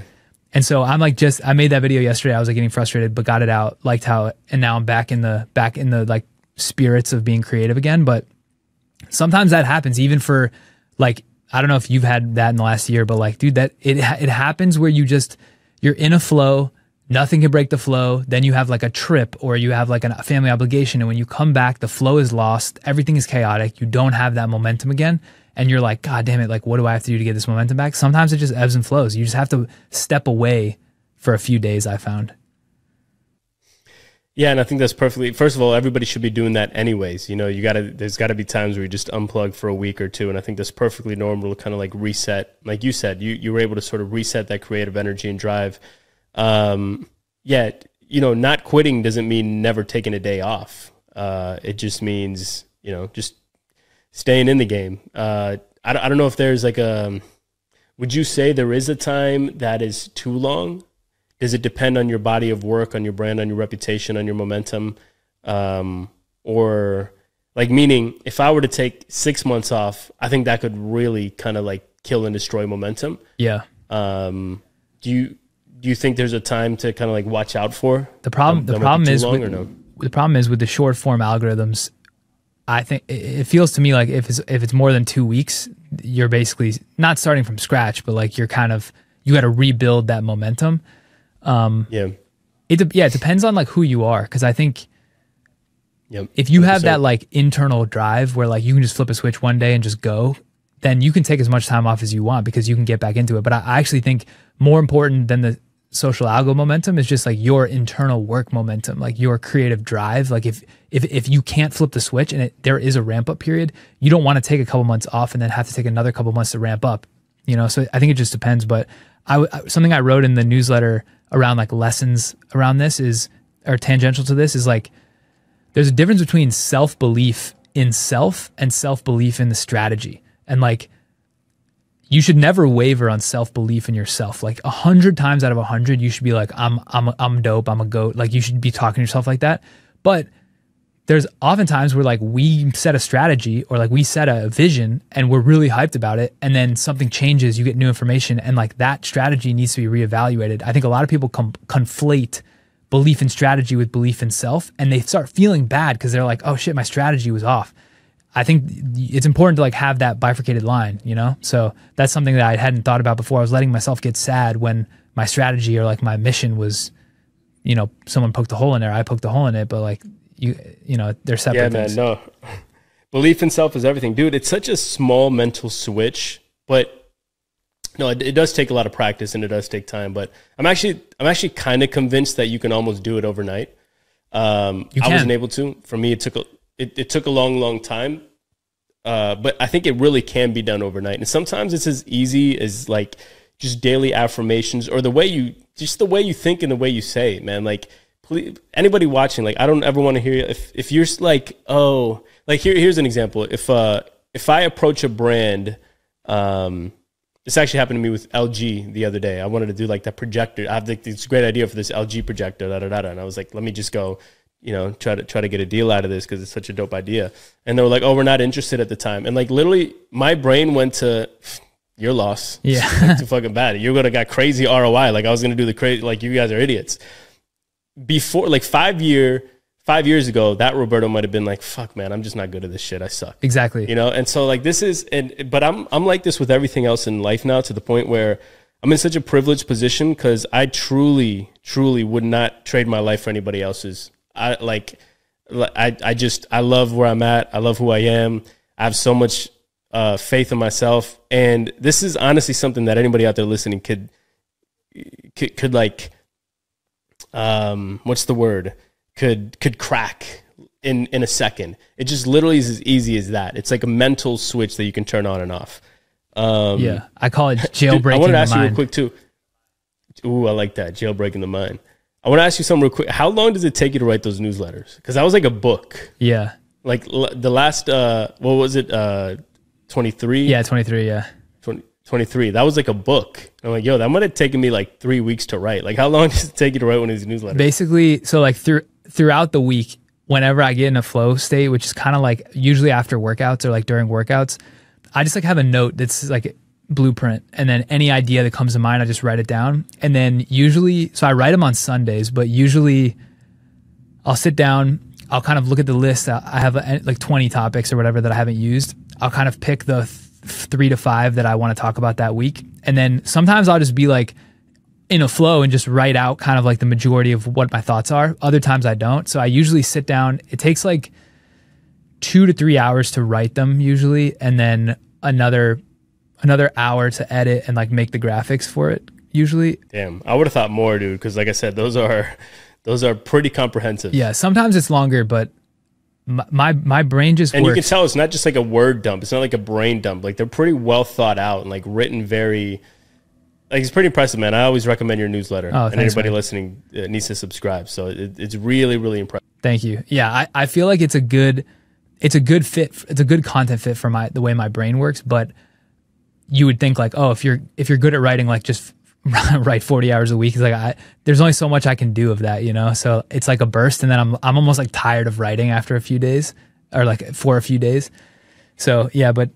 Speaker 1: And so I'm like just I made that video yesterday. I was like getting frustrated, but got it out, liked how and now I'm back in the back in the like spirits of being creative again. But sometimes that happens even for like I don't know if you've had that in the last year, but like dude, that it it happens where you just you're in a flow, nothing can break the flow. Then you have like a trip or you have like a family obligation, and when you come back, the flow is lost. Everything is chaotic. You don't have that momentum again. And you're like, God damn it, like what do I have to do to get this momentum back? Sometimes it just ebbs and flows. You just have to step away for a few days, I found.
Speaker 2: Yeah, and I think that's perfectly. First of all, everybody should be doing that anyways. You know, you gotta. There's got to be times where you just unplug for a week or two, and I think that's perfectly normal to kind of like reset. Like you said, you you were able to sort of reset that creative energy and drive. Um, yeah, you know, not quitting doesn't mean never taking a day off. Uh, it just means you know just staying in the game. Uh, I don't, I don't know if there's like a. Would you say there is a time that is too long? Does it depend on your body of work, on your brand, on your reputation, on your momentum, um, or like meaning if I were to take six months off, I think that could really kind of like kill and destroy momentum.
Speaker 1: Yeah.
Speaker 2: Um, do you do you think there's a time to kind of like watch out for
Speaker 1: The problem the problem is with,
Speaker 2: no?
Speaker 1: the problem is with the short form algorithms. I think it- feels to me like if it's if it's more than two weeks, you're basically not starting from scratch, but like you're kind of you got to rebuild that momentum.
Speaker 2: Um, yeah.
Speaker 1: It yeah, it depends on like who you are because I think
Speaker 2: Yep.
Speaker 1: if you have
Speaker 2: 100%.
Speaker 1: that like internal drive where like you can just flip a switch one day and just go, then you can take as much time off as you want because you can get back into it. But I, I actually think more important than the social algo momentum is just like your internal work momentum, like your creative drive. Like if if if you can't flip the switch and it, there is a ramp up period, you don't want to take a couple months off and then have to take another couple months to ramp up. You know, so I think it just depends. But I something I wrote in the newsletter around like lessons around this is or tangential to this is like there's a difference between self belief in self and self belief in the strategy. And like, you should never waver on self belief in yourself. Like a hundred times out of a hundred, you should be like, I'm, I'm, I'm dope. I'm a goat. Like you should be talking to yourself like that. But there's oftentimes where like we set a strategy or like we set a vision and we're really hyped about it and then something changes you get new information and like that strategy needs to be reevaluated i think a lot of people com- conflate belief in strategy with belief in self and they start feeling bad because they're like oh shit my strategy was off i think it's important to like have that bifurcated line you know so that's something that i hadn't thought about before i was letting myself get sad when my strategy or like my mission was you know someone poked a hole in there i poked a hole in it but like you you know they're separate
Speaker 2: Yeah, man.
Speaker 1: things.
Speaker 2: No, belief in self is everything, dude. It's such a small mental switch, but no, it, it does take a lot of practice and it does take time. But I'm actually, I'm actually kind of convinced that you can almost do it overnight. Um, I wasn't able to. For me, it took a, it, it took a long, long time. Uh, but I think it really can be done overnight. And sometimes it's as easy as like just daily affirmations or the way you, just the way you think and the way you say it, man. Like, please, anybody watching, like, I don't ever want to hear. If, if you're like, oh, like here, here's an example. If, uh, if I approach a brand, um, this actually happened to me with LG the other day. I wanted to do like that projector. I have like, this great idea for this LG projector, da, da, da, da. and I was like, let me just go, you know, try to try to get a deal out of this because it's such a dope idea. And they were like, oh, we're not interested at the time. And like literally, my brain went to your loss.
Speaker 1: Yeah.
Speaker 2: It's too fucking bad. You're gonna got crazy ROI. Like I was gonna do the crazy. Like you guys are idiots. Before like five year five years ago, that Roberto might have been like, fuck, man, I'm just not good at this shit. I suck
Speaker 1: exactly
Speaker 2: you know and so like this is and but i'm i'm like this with everything else in life now to the point where i'm in such a privileged position because i truly truly would not trade my life for anybody else's i like i i just i love where i'm at. I love who i am. I have so much uh, faith in myself. And this is honestly something that anybody out there listening could could, could like um what's the word? Could could crack in in a second. It just literally is as easy as that. It's like a mental switch that you can turn on and off. Um
Speaker 1: yeah. I call it
Speaker 2: Dude,
Speaker 1: jailbreaking
Speaker 2: i wanted to ask you real quick too. Ooh i like that. Jailbreaking the mind i want to ask you something real quick. How long does it take you to write those newsletters? Because that was like a book.
Speaker 1: Yeah.
Speaker 2: Like l- the last uh what was it uh 23
Speaker 1: yeah 23 yeah.
Speaker 2: 20, 23 that was like a book. I'm like yo that might have taken me like three weeks to write. Like how long does it take you to write one of these newsletters?
Speaker 1: Basically so like through throughout the week whenever i get in a flow state which is kind of like usually after workouts or like during workouts i just like have a note that's like blueprint and then any idea that comes to mind i just write it down and then usually so i write them on sundays but usually i'll sit down i'll kind of look at the list i have like 20 topics or whatever that i haven't used i'll kind of pick the th- three to five that i want to talk about that week and then sometimes i'll just be like in a flow and just write out kind of like the majority of what my thoughts are. Other times I don't. So I usually sit down. It takes like two to three hours to write them usually, and then another another hour to edit and like make the graphics for it usually.
Speaker 2: damn i would have thought more dude because like i said those are those are pretty comprehensive
Speaker 1: Yeah, sometimes it's longer, but my my, my brain just
Speaker 2: and
Speaker 1: works.
Speaker 2: you can tell it's not just like a word dump it's not like a brain dump like they're pretty well thought out and like written very like it's pretty impressive man i always recommend your newsletter
Speaker 1: Oh,
Speaker 2: and
Speaker 1: thanks,
Speaker 2: anybody
Speaker 1: man.
Speaker 2: listening uh, needs to subscribe so it, it's really really impressive
Speaker 1: Thank you. Yeah, I, I feel like it's a good it's a good fit it's a good content fit for my the way my brain works, but you would think like, oh, if you're if you're good at writing, like just write 40 hours a week. It's like I, there's only so much I can do of that, you know. So it's like a burst, and then I'm I'm almost like tired of writing after a few days, or like for a few days. So yeah, but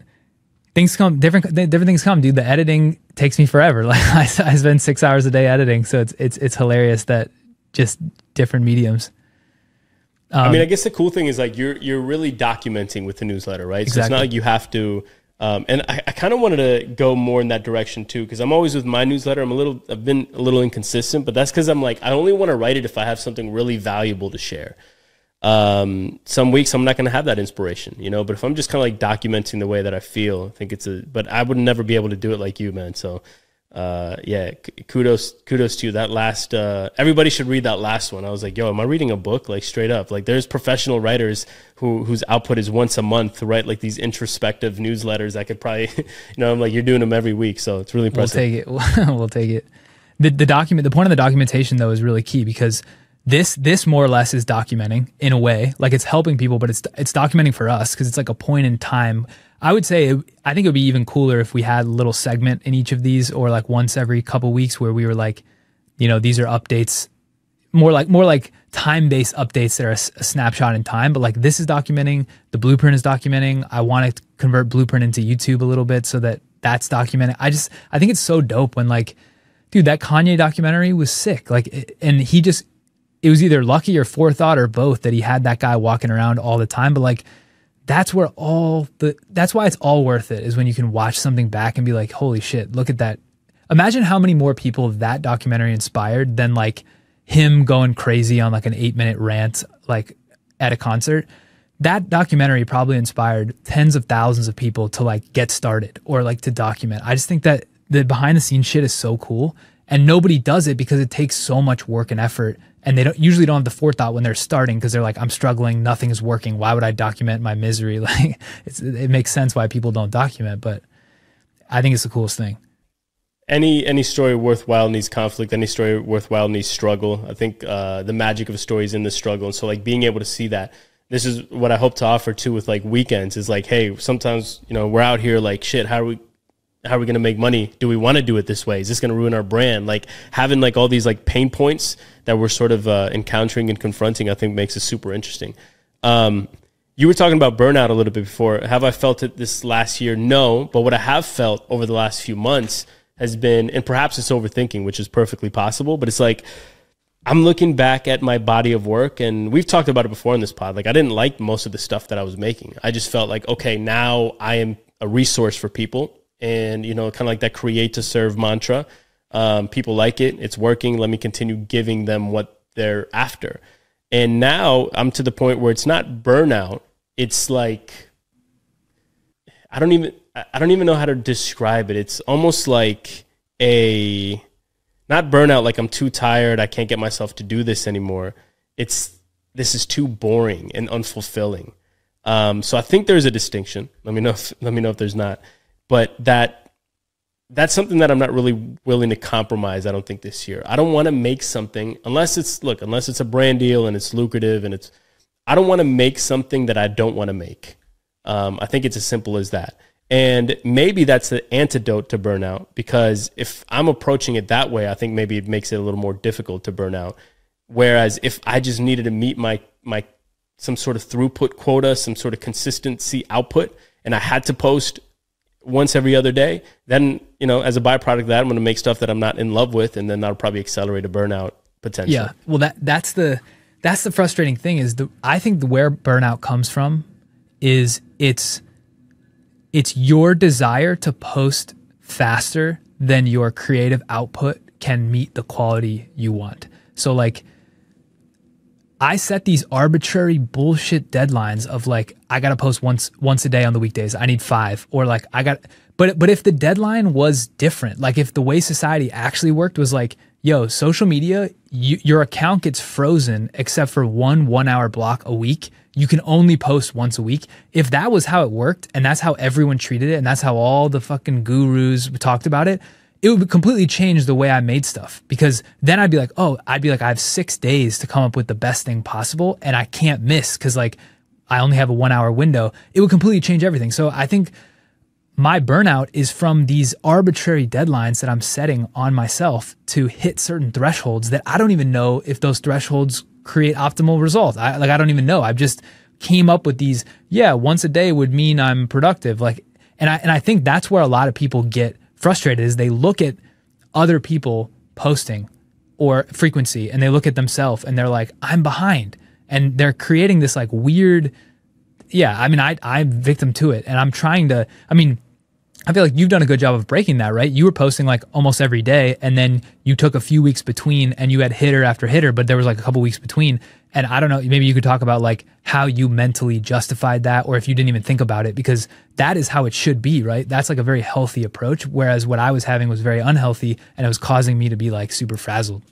Speaker 1: things come different different things come, dude. The editing takes me forever. Like I, I spend six hours a day editing, so it's it's it's hilarious that just different mediums.
Speaker 2: Um, I mean, I guess the cool thing is like you're you're really documenting with the newsletter, right? Exactly. So it's not like you have to. Um, and I, I kind of wanted to go more in that direction too, because I'm always with my newsletter. I'm a little, I've been a little inconsistent, but that's because I'm like, I only want to write it if I have something really valuable to share. Um, some weeks I'm not going to have that inspiration, you know. But if I'm just kind of like documenting the way that I feel, I think it's a. But I would never be able to do it like you, man. So uh, yeah, kudos, kudos to you. That last, uh, everybody should read that last one. I was like, yo, am I reading a book? Like straight up, like there's professional writers who whose output is once a month, write like these introspective newsletters. I could probably, you know, I'm like, you're doing them every week, so it's really impressive.
Speaker 1: We'll take it. we'll take it. The the document, the point of the documentation though is really key because this this more or less is documenting in a way, like it's helping people, but it's it's documenting for us because it's like a point in time I would say I think it would be even cooler if we had a little segment in each of these, or like once every couple weeks, where we were like, you know, these are updates, more like more like time based updates that are a, a, snapshot in time. But like this is documenting, the blueprint is documenting. I want to convert blueprint into YouTube a little bit so that that's documented. I just I think it's so dope when like, dude, that Kanye documentary was sick. Like, and he just it was either lucky or forethought or both that he had that guy walking around all the time. But like that's where all the that's why it's all worth it is when you can watch something back and be like holy shit look at that. Imagine how many more people that documentary inspired than like him going crazy on like an eight minute rant like at a concert. That documentary probably inspired tens of thousands of people to like get started or like to document. I just think that the behind the scenes shit is so cool and nobody does it because it takes so much work and effort and they don't usually don't have the forethought when they're starting because they're like i'm struggling. Nothing's working. Why would i document my misery? Like it makes sense why people don't document but i think it's the coolest thing.
Speaker 2: Any any story worthwhile needs conflict? Any story worthwhile needs struggle? I think uh, the magic of a story is in the struggle. And so like being able to see that this is what i hope to offer too with like weekends is like hey sometimes you know we're out here like shit how are we how are we going to make money? Do we want to do it this way? Is this going to ruin our brand? Like having like all these like pain points that we're sort of uh, encountering and confronting, I think makes it super interesting. Um, you were talking about burnout a little bit before. Have I felt it this last year? No, but what I have felt over the last few months has been, and perhaps it's overthinking, which is perfectly possible, but it's like I'm looking back at my body of work, and we've talked about it before in this pod. Like I didn't like most of the stuff that I was making. I just felt like, okay, now I am a resource for people and you know kind of like that create to serve mantra. Um, people like it. It's working. Let me continue giving them what they're after. And now i'm to the point where it's not burnout. It's like i don't even i don't even know how to describe it. It's almost like a not burnout like i'm too tired. I can't get myself to do this anymore. It's this is too boring and unfulfilling. Um, so i think there's a distinction. Let me know if, let me know if there's not but that that's something that I'm not really willing to compromise. I don't think this year. I don't want to make something unless it's look unless it's a brand deal and it's lucrative and it's. I don't want to make something that I don't want to make. Um, I think it's as simple as that. And maybe that's the antidote to burnout because if I'm approaching it that way, I think maybe it makes it a little more difficult to burn out. Whereas if I just needed to meet my my some sort of throughput quota, some sort of consistency output, and I had to post once every other day, then you know, as a byproduct of that, I'm going to make stuff that I'm not in love with, and then that'll probably accelerate a burnout potential.
Speaker 1: Yeah, well, that that's the that's the frustrating thing is the I think the where burnout comes from is it's it's your desire to post faster than your creative output can meet the quality you want. So like I set these arbitrary bullshit deadlines of like I got to post once once a day on the weekdays. I need 5 or like I got but but if the deadline was different, like if the way society actually worked was like, yo, social media, you, your account gets frozen except for one 1-hour block a week. You can only post once a week. If that was how it worked and that's how everyone treated it and that's how all the fucking gurus talked about it, it would completely change the way I made stuff because then I'd be like, oh, I'd be like, I have six days to come up with the best thing possible and I can't miss because like I only have a one hour window. It would completely change everything. So I think my burnout is from these arbitrary deadlines that I'm setting on myself to hit certain thresholds that I don't even know if those thresholds create optimal results. I like I don't even know. I've just came up with these, yeah, once a day would mean I'm productive. Like and I and I think that's where a lot of people get frustrated is they look at other people posting or frequency and they look at themselves and they're like, I'm behind. And they're creating this like weird yeah, I mean I I'm victim to it and I'm trying to I mean I feel like you've done a good job of breaking that, right? You were posting like almost every day, and then you took a few weeks between, and you had hitter after hitter, but there was like a couple weeks between. And I don't know, maybe you could talk about like how you mentally justified that, or if you didn't even think about it, because that is how it should be, right? That's like a very healthy approach. Whereas what I was having was very unhealthy, and it was causing me to be like super frazzled.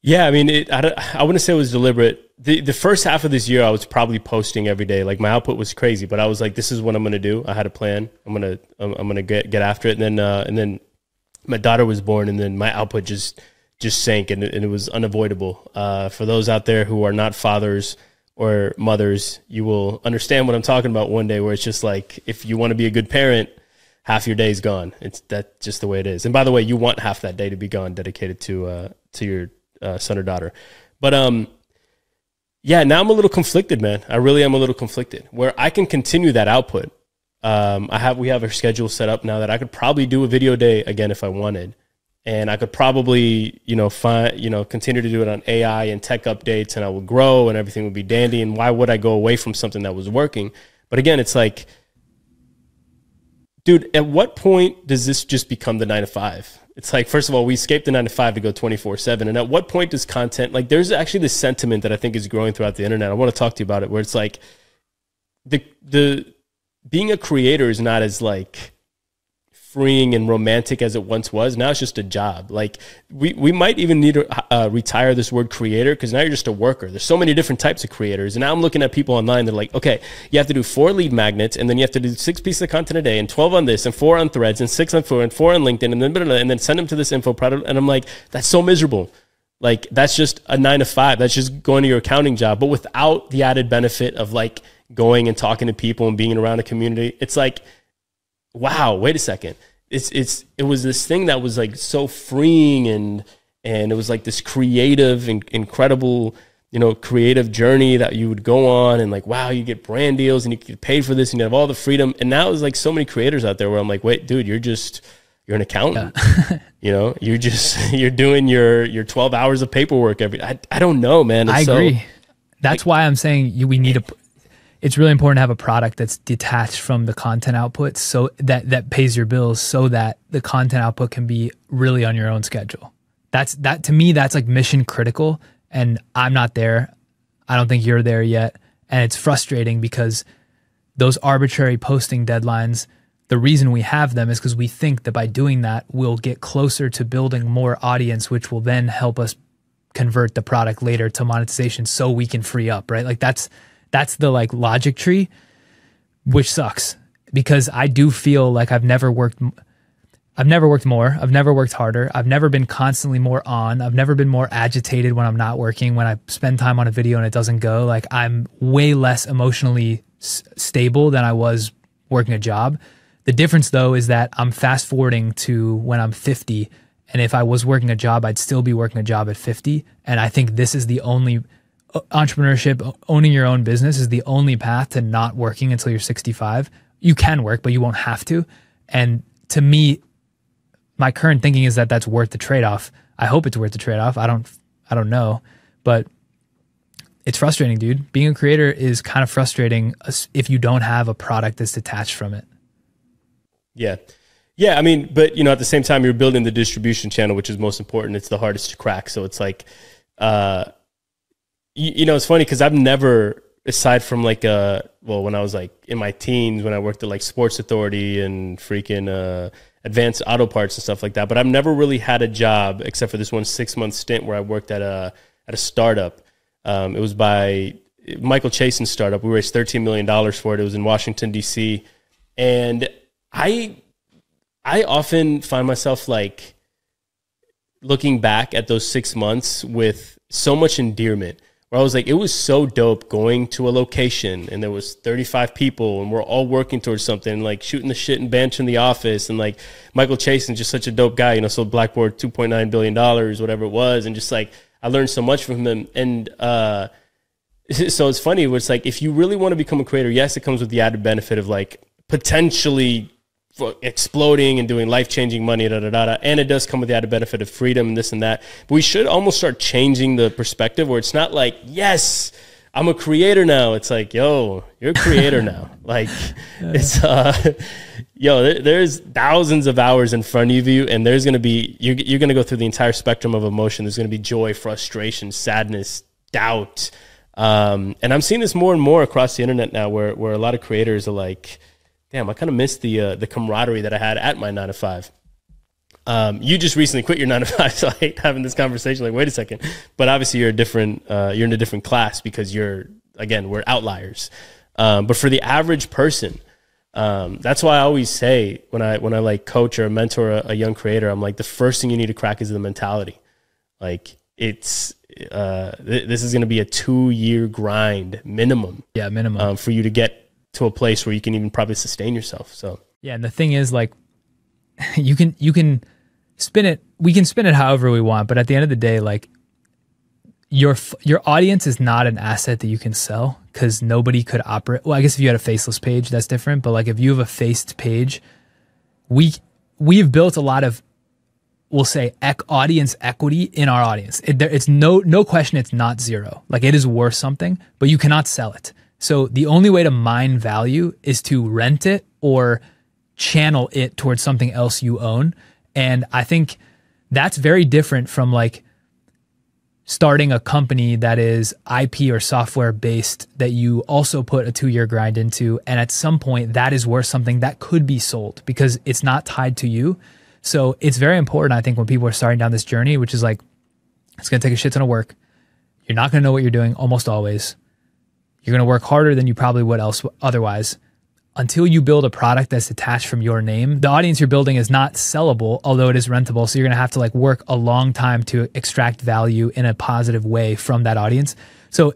Speaker 2: Yeah, I mean, it, I, I wouldn't say it was deliberate the the first half of this year, I was probably posting every day. Like my output was crazy, but I was like, this is what I'm gonna do. I had a plan. I'm gonna I'm, I'm gonna get get after it. And then uh, and then my daughter was born, and then my output just just sank, and it, and it was unavoidable. Uh, for those out there who are not fathers or mothers, you will understand what I'm talking about one day. Where it's just like, if you want to be a good parent, half your day is gone. It's that just the way it is. And by the way, you want half that day to be gone, dedicated to uh, to your uh, son or daughter. But um yeah, now I'm a little conflicted, man. I really am a little conflicted. Where I can continue that output. Um, I have we have a schedule set up now that I could probably do a video day again if I wanted, and I could probably you know find you know continue to do it on AI and tech updates, and I would grow and everything would be dandy. And why would I go away from something that was working? But again, it's like, dude, at what point does this just become the nine to five? it's like first of all we escaped the nine to five to go 24 7 and at what point does content like there's actually this sentiment that i think is growing throughout the internet i want to talk to you about it where it's like the the being a creator is not as like freeing and romantic as it once was. Now it's just a job. Like we, we might even need to uh, retire this word creator because now you're just a worker. There's so many different types of creators. And now I'm looking at people online. They're like, okay, you have to do four lead magnets and then you have to do six pieces of content a day and 12 on this and four on threads and six on four and four on LinkedIn and then, blah, blah, blah, and then send them to this info product. And I'm like, that's so miserable. Like that's just a nine to five. That's just going to your accounting job, but without the added benefit of like going and talking to people and being around a community. It's like, wow, wait a second. It's it's it was this thing that was like so freeing and and it was like this creative and incredible you know creative journey that you would go on and like wow you get brand deals and you get paid for this and you have all the freedom. And now there's like so many creators out there where I'm like wait dude you're just you're an accountant. Yeah. you know you're just you're doing your your 12 hours of paperwork every I, I don't know man.
Speaker 1: It's I agree. So, that's like, why I'm saying you, we need a it's really important to have a product that's detached from the content output so that that pays your bills so that the content output can be really on your own schedule. That's that to me that's like mission critical and I'm not there. I don't think you're there yet and it's frustrating because those arbitrary posting deadlines the reason we have them is because we think that by doing that we'll get closer to building more audience which will then help us convert the product later to monetization so we can free up right like that's that's the like logic tree, which sucks because I do feel like I've never worked. I've never worked more. I've never worked harder. I've never been constantly more on. I've never been more agitated when I'm not working. When I spend time on a video and it doesn't go, like I'm way less emotionally s- stable than I was working a job. The difference though is that I'm fast forwarding to when I'm 50 and if I was working a job, I'd still be working a job at 50. And I think this is the only entrepreneurship, owning your own business is the only path to not working until you're 65. You can work, but you won't have to. And to me, my current thinking is that that's worth the trade off. I hope it's worth the trade off. I don't, I don't know, but it's frustrating, dude. Being a creator is kind of frustrating if you don't have a product that's detached from it.
Speaker 2: Yeah. Yeah, I mean, but you know, at the same time, you're building the distribution channel, which is most important. It's the hardest to crack. So it's like, uh, you, you know, it's funny because I've never, aside from like, uh, well, when I was like in my teens, when I worked at like Sports Authority and freaking uh, Advance Auto Parts and stuff like that, but I've never really had a job except for this one six month stint where I worked at a at a startup. Um, it was by Michael Chasen's startup. We raised thirteen million dollars for it. It was in Washington D.C. and I I often find myself like looking back at those six months with so much endearment where I was like, it was so dope going to a location and there was 35 people and we're all working towards something, like shooting the shit and bench in the office. And like Michael Chasen is just such a dope guy, you know, sold Blackboard $2.9 billion, whatever it was. And just like, I learned so much from him. And, uh, so it's funny. It's like, if you really want to become a creator, yes, it comes with the added benefit of like potentially exploding and doing life changing money, da, da, da, da. And it does come with the added benefit of freedom and this and that. But we should almost start changing the perspective where it's not like, yes, I'm a creator now. It's like, yo, you're a creator now. Like, it's, uh, yo, there, there's thousands of hours in front of you, and there's going to be, you're, you're going to go through the entire spectrum of emotion. There's going to be joy, frustration, sadness, doubt. Um, and I'm seeing this more and more across the internet now where, where a lot of creators are like, damn, I kind of missed the uh, the camaraderie that I had at my nine to five. Um, you just recently quit your nine to five, so I hate having this conversation. Like, wait a second, but obviously you're a different, uh, you're in a different class because you're again we're outliers. Um, but for the average person, um, that's why I always say when I when I like coach or mentor a, a, young creator, I'm like the first thing you need to crack is the mentality. Like it's uh, th- this is going to be a two year grind minimum.
Speaker 1: Yeah, minimum
Speaker 2: um, for you to get to a place where you can even probably sustain yourself. So
Speaker 1: yeah, and the thing is, like, you can you can spin it. We can spin it however we want, but at the end of the day, like, your your audience is not an asset that you can sell because nobody could operate. Well, I guess if you had a faceless page, that's different. But like, if you have a faced page, we we've built a lot of we'll say ec- audience equity in our audience. It, there, it's no no question. It's not zero. Like it is worth something, but you cannot sell it. So the only way to mine value is to rent it or channel it towards something else you own. And I think that's very different from like starting a company that is IP or software based that you also put a two year grind into. And at some point, that is worth something that could be sold because it's not tied to you. So it's very important, I think, when people are starting down this journey, which is like, it's going to take a shit ton of work. You're not going to know what you're doing almost always. You're going to work harder than you probably would else otherwise. Until you build a product that's detached from your name, the audience you're building is not sellable, although it is rentable. So you're going to have to like work a long time to extract value in a positive way from that audience. So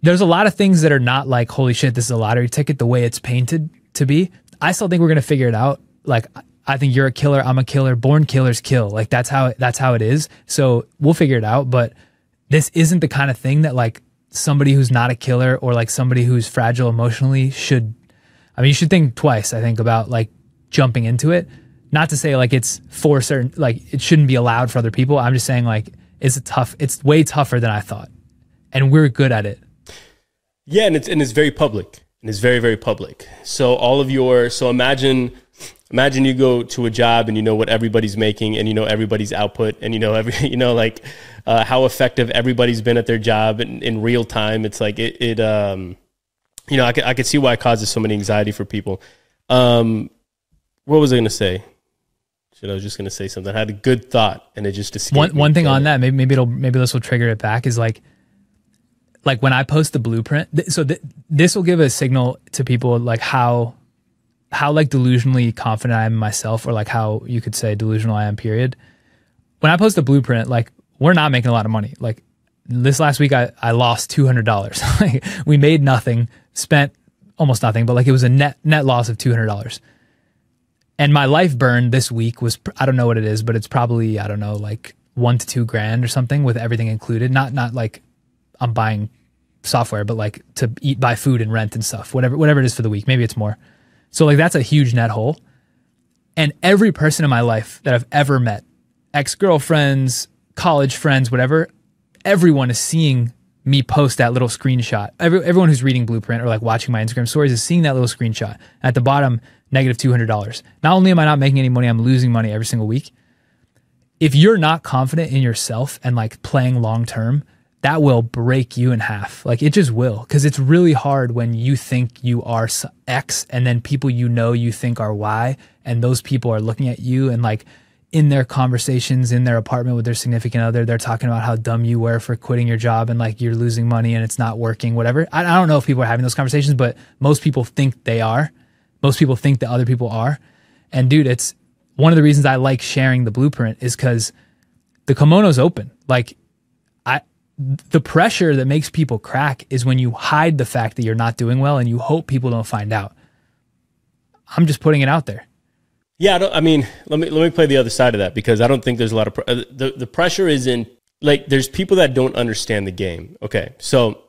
Speaker 1: there's a lot of things that are not like, holy shit, this is a lottery ticket the way it's painted to be. I still think we're going to figure it out. Like, I think you're a killer. I'm a killer. Born killers kill. Like that's how that's how it is. So we'll figure it out. But this isn't the kind of thing that like somebody who's not a killer or like somebody who's fragile emotionally should I mean you should think twice I think about like jumping into it. Not to say like it's for certain like it shouldn't be allowed for other people. I'm just saying like it's a tough it's way tougher than I thought. And we're good at it.
Speaker 2: Yeah and it's and it's very public. And it's very very public. So all of your so imagine imagine you go to a job and you know what everybody's making and you know everybody's output and you know every you know like uh, how effective everybody's been at their job in, in real time it's like it, it um you know I could, I could see why it causes so many anxiety for people um what was i going to say Shit, I was just going to say something. I had a good thought, and it just escaped
Speaker 1: one. One thing on that, maybe maybe it'll maybe this will trigger it back. Is like, like when I post the blueprint. Th- so th- this will give a signal to people like how how like delusionally confident I am in myself, or like how you could say delusional I am. Period. When I post a blueprint, like we're not making a lot of money. Like this last week, I I lost two hundred dollars. like we made nothing, spent almost nothing, but like it was a net net loss of two hundred dollars. And my life burn this week was I don't know what it is, but it's probably I don't know like one to two grand or something with everything included. Not not like I'm buying software, but like to eat, buy food and rent and stuff. Whatever whatever it is for the week. Maybe it's more. So like that's a huge net hole. And every person in my life that I've ever met, ex-girlfriends, college friends, whatever, everyone is seeing me post that little screenshot. Every, everyone who's reading Blueprint or like watching my Instagram stories is seeing that little screenshot. At the bottom, negative $200. Not only am I not making any money, I'm losing money every single week. If you're not confident in yourself and like playing long term, that will break you in half. Like it just will. Cause it's really hard when you think you are X and then people you know you think are Y and those people are looking at you and like in their conversations in their apartment with their significant other, they're talking about how dumb you were for quitting your job and like you're losing money and it's not working, whatever. I, I don't know if people are having those conversations, but most people think they are. Most people think that other people are. And dude, it's one of the reasons I like sharing the blueprint is because the kimono's open. Like the pressure that makes people crack is when you hide the fact that you're not doing well and you hope people don't find out. I'm just putting it out there.
Speaker 2: Yeah, I, don't, I mean, let me let me play the other side of that because I don't think there's a lot of pr- uh, the the pressure is in like there's people that don't understand the game. Okay, so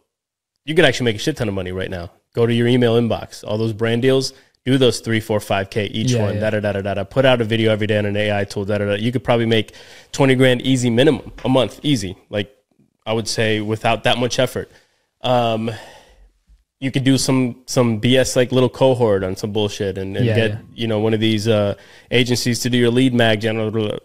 Speaker 2: you could actually make a shit ton of money right now. Go to your email inbox, all those brand deals, do those three, four, five k each
Speaker 1: Yeah,
Speaker 2: one. Da da da da da. Put out a video every day on an AI tool. Da da da. You could probably make twenty grand easy minimum a month, easy. Like I would say without that much effort. Um, you could do some some BS like little cohort on some bullshit and, and
Speaker 1: Yeah,
Speaker 2: get
Speaker 1: yeah.
Speaker 2: you know one of these uh, agencies to do your lead mag general.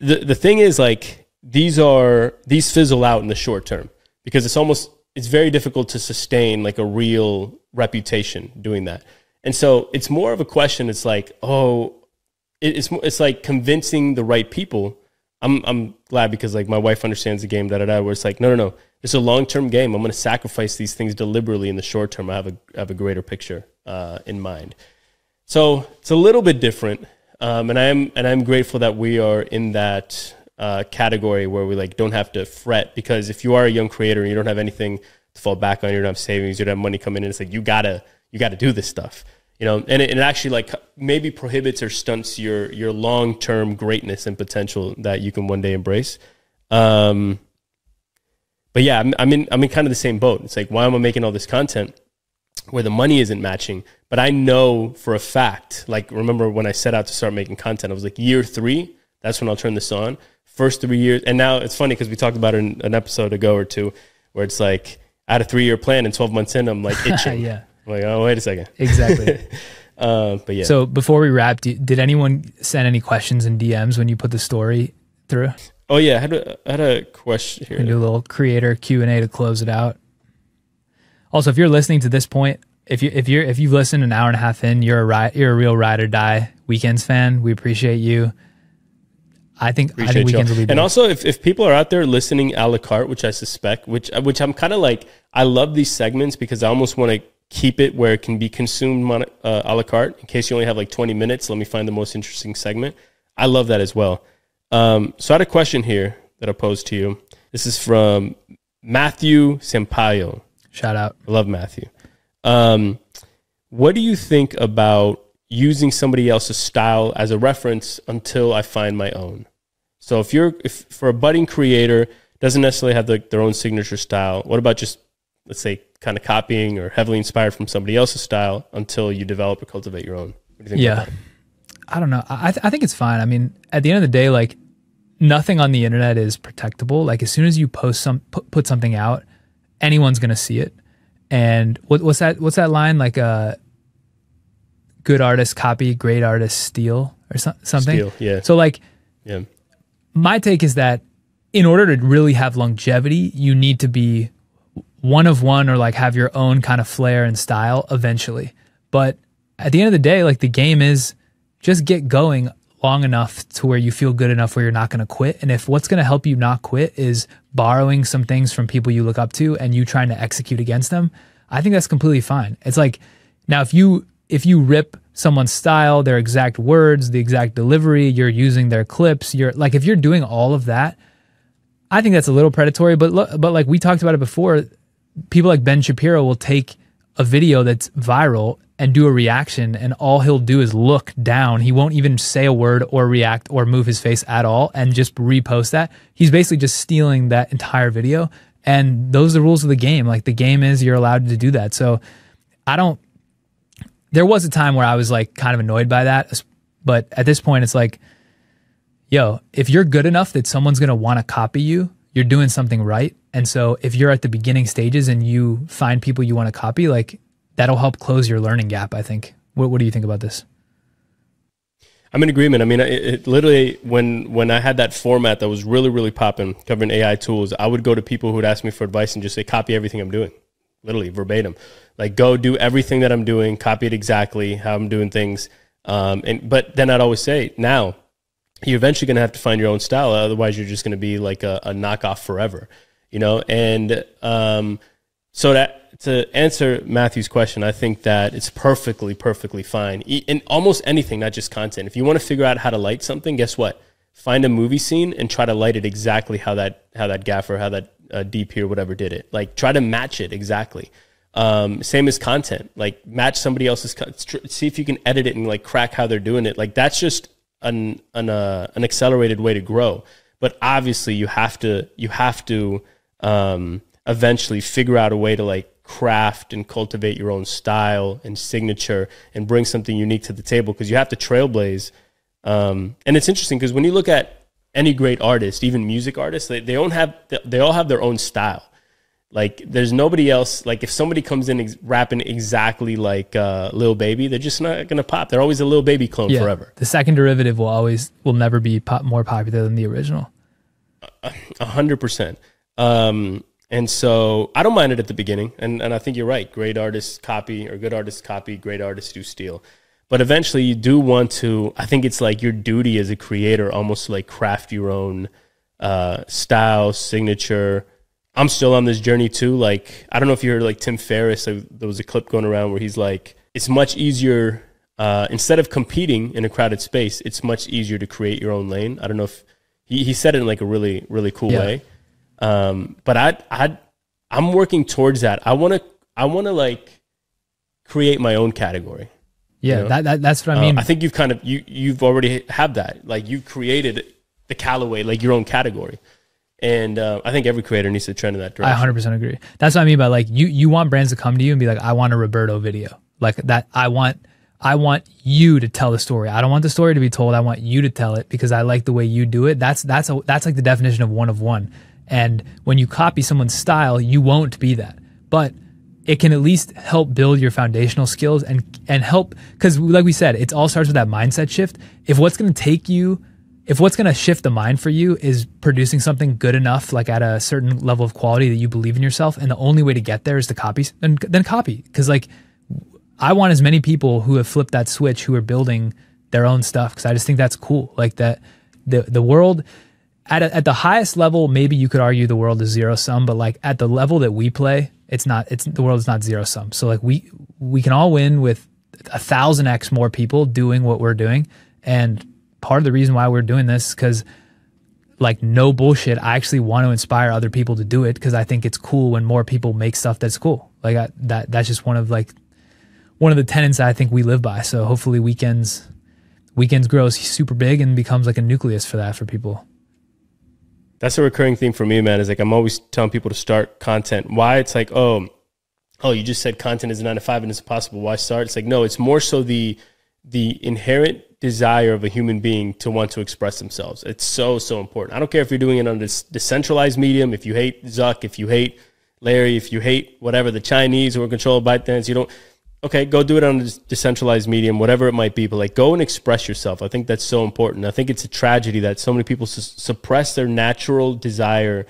Speaker 2: The the thing is like these are these fizzle out in the short term because it's almost it's very difficult to sustain like a real reputation doing that. And so it's more of a question. It's like oh, it, it's it's like convincing the right people. I'm I'm glad because like my wife understands the game. Da da da. Where it's like no no no. It's a long term game. I'm going to sacrifice these things deliberately in the short term. I have a I have a greater picture uh, in mind. So it's a little bit different, um, and I'm and I'm grateful that we are in that uh, category where we like don't have to fret because if you are a young creator and you don't have anything to fall back on, you don't have savings, you don't have money coming in, it's like you gotta you gotta do this stuff, you know, and it, it actually like maybe prohibits or stunts your your long term greatness and potential that you can one day embrace. Um, but yeah, I'm, I'm in I'm in kind of the same boat. It's like why am I making all this content? where the money isn't matching. But I know for a fact, like remember when I set out to start making content, I was like year three, that's when I'll turn this on. First three years, and now it's funny because we talked about it in an episode ago or two, where it's like I had a three year plan, and twelve months in, I'm like itching.
Speaker 1: yeah,
Speaker 2: like, oh wait a second.
Speaker 1: exactly.
Speaker 2: Uh, but yeah,
Speaker 1: So before we wrap, do- did anyone send any questions in DMs when you put the story through?
Speaker 2: oh yeah, I had a, I had a question
Speaker 1: here. do a little creator Q and A to close it out. Also, if you're listening to this point, if you if you're if you've listened an hour and a half in, you're a you're a real ride or die weekends fan. We appreciate you. I think I think
Speaker 2: y'all.
Speaker 1: weekends will be.
Speaker 2: And also, if, if people are out there listening a la carte, which I suspect, which which I'm kind of like, I love these segments because I almost want to keep it where it can be consumed mon- uh, a la carte. In case you only have like 20 minutes, let me find the most interesting segment. I love that as well. Um, so I had a question here that I posed to you. This is from Matthew Sampaio.
Speaker 1: Shout out.
Speaker 2: I love Matthew. Um, what do you think about using somebody else's style as a reference until I find my own? So if you're if for a budding creator doesn't necessarily have like their own signature style, what about just let's say kind of copying or heavily inspired from somebody else's style until you develop or cultivate your own? What do you think?
Speaker 1: Yeah. I don't know. I th- I think it's fine. I mean, at the end of the day, like nothing on the internet is protectable. Like as soon as you post some put, put something out, anyone's gonna see it. And what, what's that? What's that line? Like uh, good artist copy, great artist steal, or so, something.
Speaker 2: Steal, yeah.
Speaker 1: So like
Speaker 2: Yeah.
Speaker 1: my take is that in order to really have longevity, you need to be one of one or like have your own kind of flair and style eventually. But at the end of the day, like the game is just get going long enough to where you feel good enough where you're not going to quit. And if what's going to help you not quit is borrowing some things from people you look up to and you trying to execute against them, I think that's completely fine. It's like now if you if you rip someone's style, their exact words, the exact delivery, you're using their clips, you're like if you're doing all of that, I think that's a little predatory, but lo- but like we talked about it before, people like Ben Shapiro will take a video that's viral and do a reaction and all he'll do is look down. He won't even say a word or react or move his face at all and just repost that. He's basically just stealing that entire video and those are the rules of the game. Like the game is you're allowed to do that. So I don't there was a time where I was like kind of annoyed by that, but at this point it's like yo, if you're good enough that someone's going to want to copy you, you're doing something right. And so if you're at the beginning stages and you find people you want to copy, like that'll help close your learning gap, I think. What, what do you think about this?
Speaker 2: I'm in agreement. I mean, it, it literally when when I had that format that was really really popping, covering AI tools, I would go to people who would ask me for advice and just say, "Copy everything I'm doing," literally verbatim. Like, go do everything that I'm doing, copy it exactly how I'm doing things. Um, and but then I'd always say, now you're eventually going to have to find your own style. Otherwise, you're just going to be like a, a knockoff forever, you know. And um, so that to answer Matthew's question, I think that it's perfectly, perfectly fine in almost anything, not just content. If you want to figure out how to light something, guess what? Find a movie scene and try to light it exactly how that how that gaffer, how that uh, deep here, whatever did it. Like try to match it exactly. Um, same as content, like match somebody else's. See if you can edit it and like crack how they're doing it. Like that's just an an uh, an accelerated way to grow. But obviously, you have to you have to um, eventually figure out a way to like craft and cultivate your own style and signature and bring something unique to the table because you have to trailblaze. Um, and it's interesting because when you look at any great artist, even music artists, they, they don't have they all have their own style. Like there's nobody else. Like if somebody comes in ex- rapping exactly like uh, Lil Baby, they're just not gonna pop. They're always a Lil Baby clone yeah, forever.
Speaker 1: The second derivative will always will never be pop, more popular than the original.
Speaker 2: A hundred percent. Um, and so I don't mind it at the beginning, and and I think you're right. Great artists copy, or good artists copy. Great artists do steal. But eventually, you do want to. I think it's like your duty as a creator, almost like craft your own uh, style, signature I'm still on this journey too. Like, I don't know if you heard like Tim Ferriss. Like, there was a clip going around where he's like, it's much easier uh, instead of competing in a crowded space. It's much easier to create your own lane. I don't know if he, he said it in like a really really cool yeah. way. Um, but I I I'm working towards that. I want to I want to like create my own category.
Speaker 1: Yeah, you know? that, that that's what I mean.
Speaker 2: Uh, I think you've kind of you you've already have that. Like you created the Kallaway, like your own category. And uh, I think every creator needs to trend in that direction.
Speaker 1: I 100% agree. That's what I mean by like you you want brands to come to you and be like, I want a Roberto video. Like that I want I want you to tell the story. I don't want the story to be told. I want you to tell it because I like the way you do it. That's that's a, that's like the definition of one of one. And when you copy someone's style, you won't be that. But it can at least help build your foundational skills and and help because like we said, it all starts with that mindset shift. If what's going to take you if what's going to shift the mind for you is producing something good enough, like at a certain level of quality that you believe in yourself, and the only way to get there is to copy, then, then copy. Because like, I want as many people who have flipped that switch who are building their own stuff because I just think that's cool. Like that, the the world at a, at the highest level, maybe you could argue the world is zero sum, but like at the level that we play, it's not. It's the world is not zero sum. So like we we can all win with a thousand x more people doing what we're doing, and part of the reason why we're doing this because like no bullshit i actually want to inspire other people to do it because i think it's cool when more people make stuff that's cool. Like I, that that's just one of like one of the tenets i think we live by. So hopefully weekends weekends grows super big and becomes like a nucleus for that for people.
Speaker 2: That's a recurring theme for me man is like i'm always telling people to start content. Why it's like oh oh you just said content is nine to five and it's impossible why start? It's like no it's more so the the inherent desire of a human being to want to express themselves. It's so, so important. I don't care if you're doing it on this decentralized medium, if you hate Zuck, if you hate Larry, if you hate whatever, the Chinese who are controlled by ByteDance, you don't, okay, go do it on a decentralized medium, whatever it might be, but like go and express yourself. I think that's so important. I think it's a tragedy that so many people su- suppress their natural desire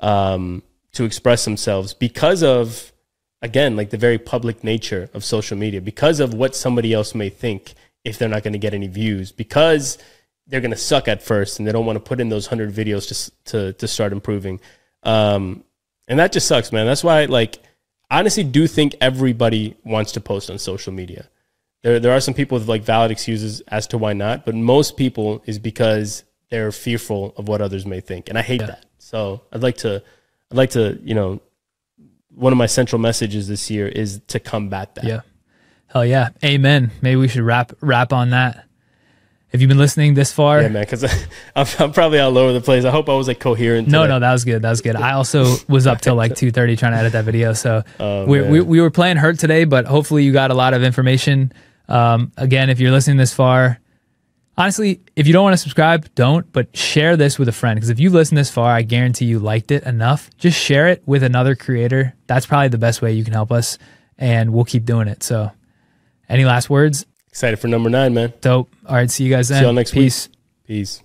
Speaker 2: um, to express themselves because of, again, like the very public nature of social media, because of what somebody else may think if they're not going to get any views because they're going to suck at first and they don't want to put in those 100 videos to, to, to start improving. Um, and that just sucks, man. That's why, like, I honestly do think everybody wants to post on social media. There, there are some people with like valid excuses as to why not, but most people is because they're fearful of what others may think, and I hate yeah. that. So I'd like to, I'd like to, you know, one of my central messages this year is to combat that.
Speaker 1: Yeah. Hell yeah. Amen. Maybe we should wrap wrap on that. Have you been listening this far?
Speaker 2: Yeah, man, because I'm, I'm, probably all over the place. I hope I was like coherent.
Speaker 1: No, no, that was good. That was good. I also was up till like 2.30 trying to edit that video. So oh, we, we, we, were playing hurt today, but hopefully you got a lot of information. Um, again, if you're listening this far, honestly, if you don't want to subscribe, don't, but share this with a friend. Because if you listened this far, I guarantee you liked it enough. Just share it with another creator. That's probably the best way you can help us, and we'll keep doing it. So any last words?
Speaker 2: Excited for number nine, man.
Speaker 1: Dope. All right. See you guys then.
Speaker 2: See y'all next
Speaker 1: Peace.
Speaker 2: week. Peace.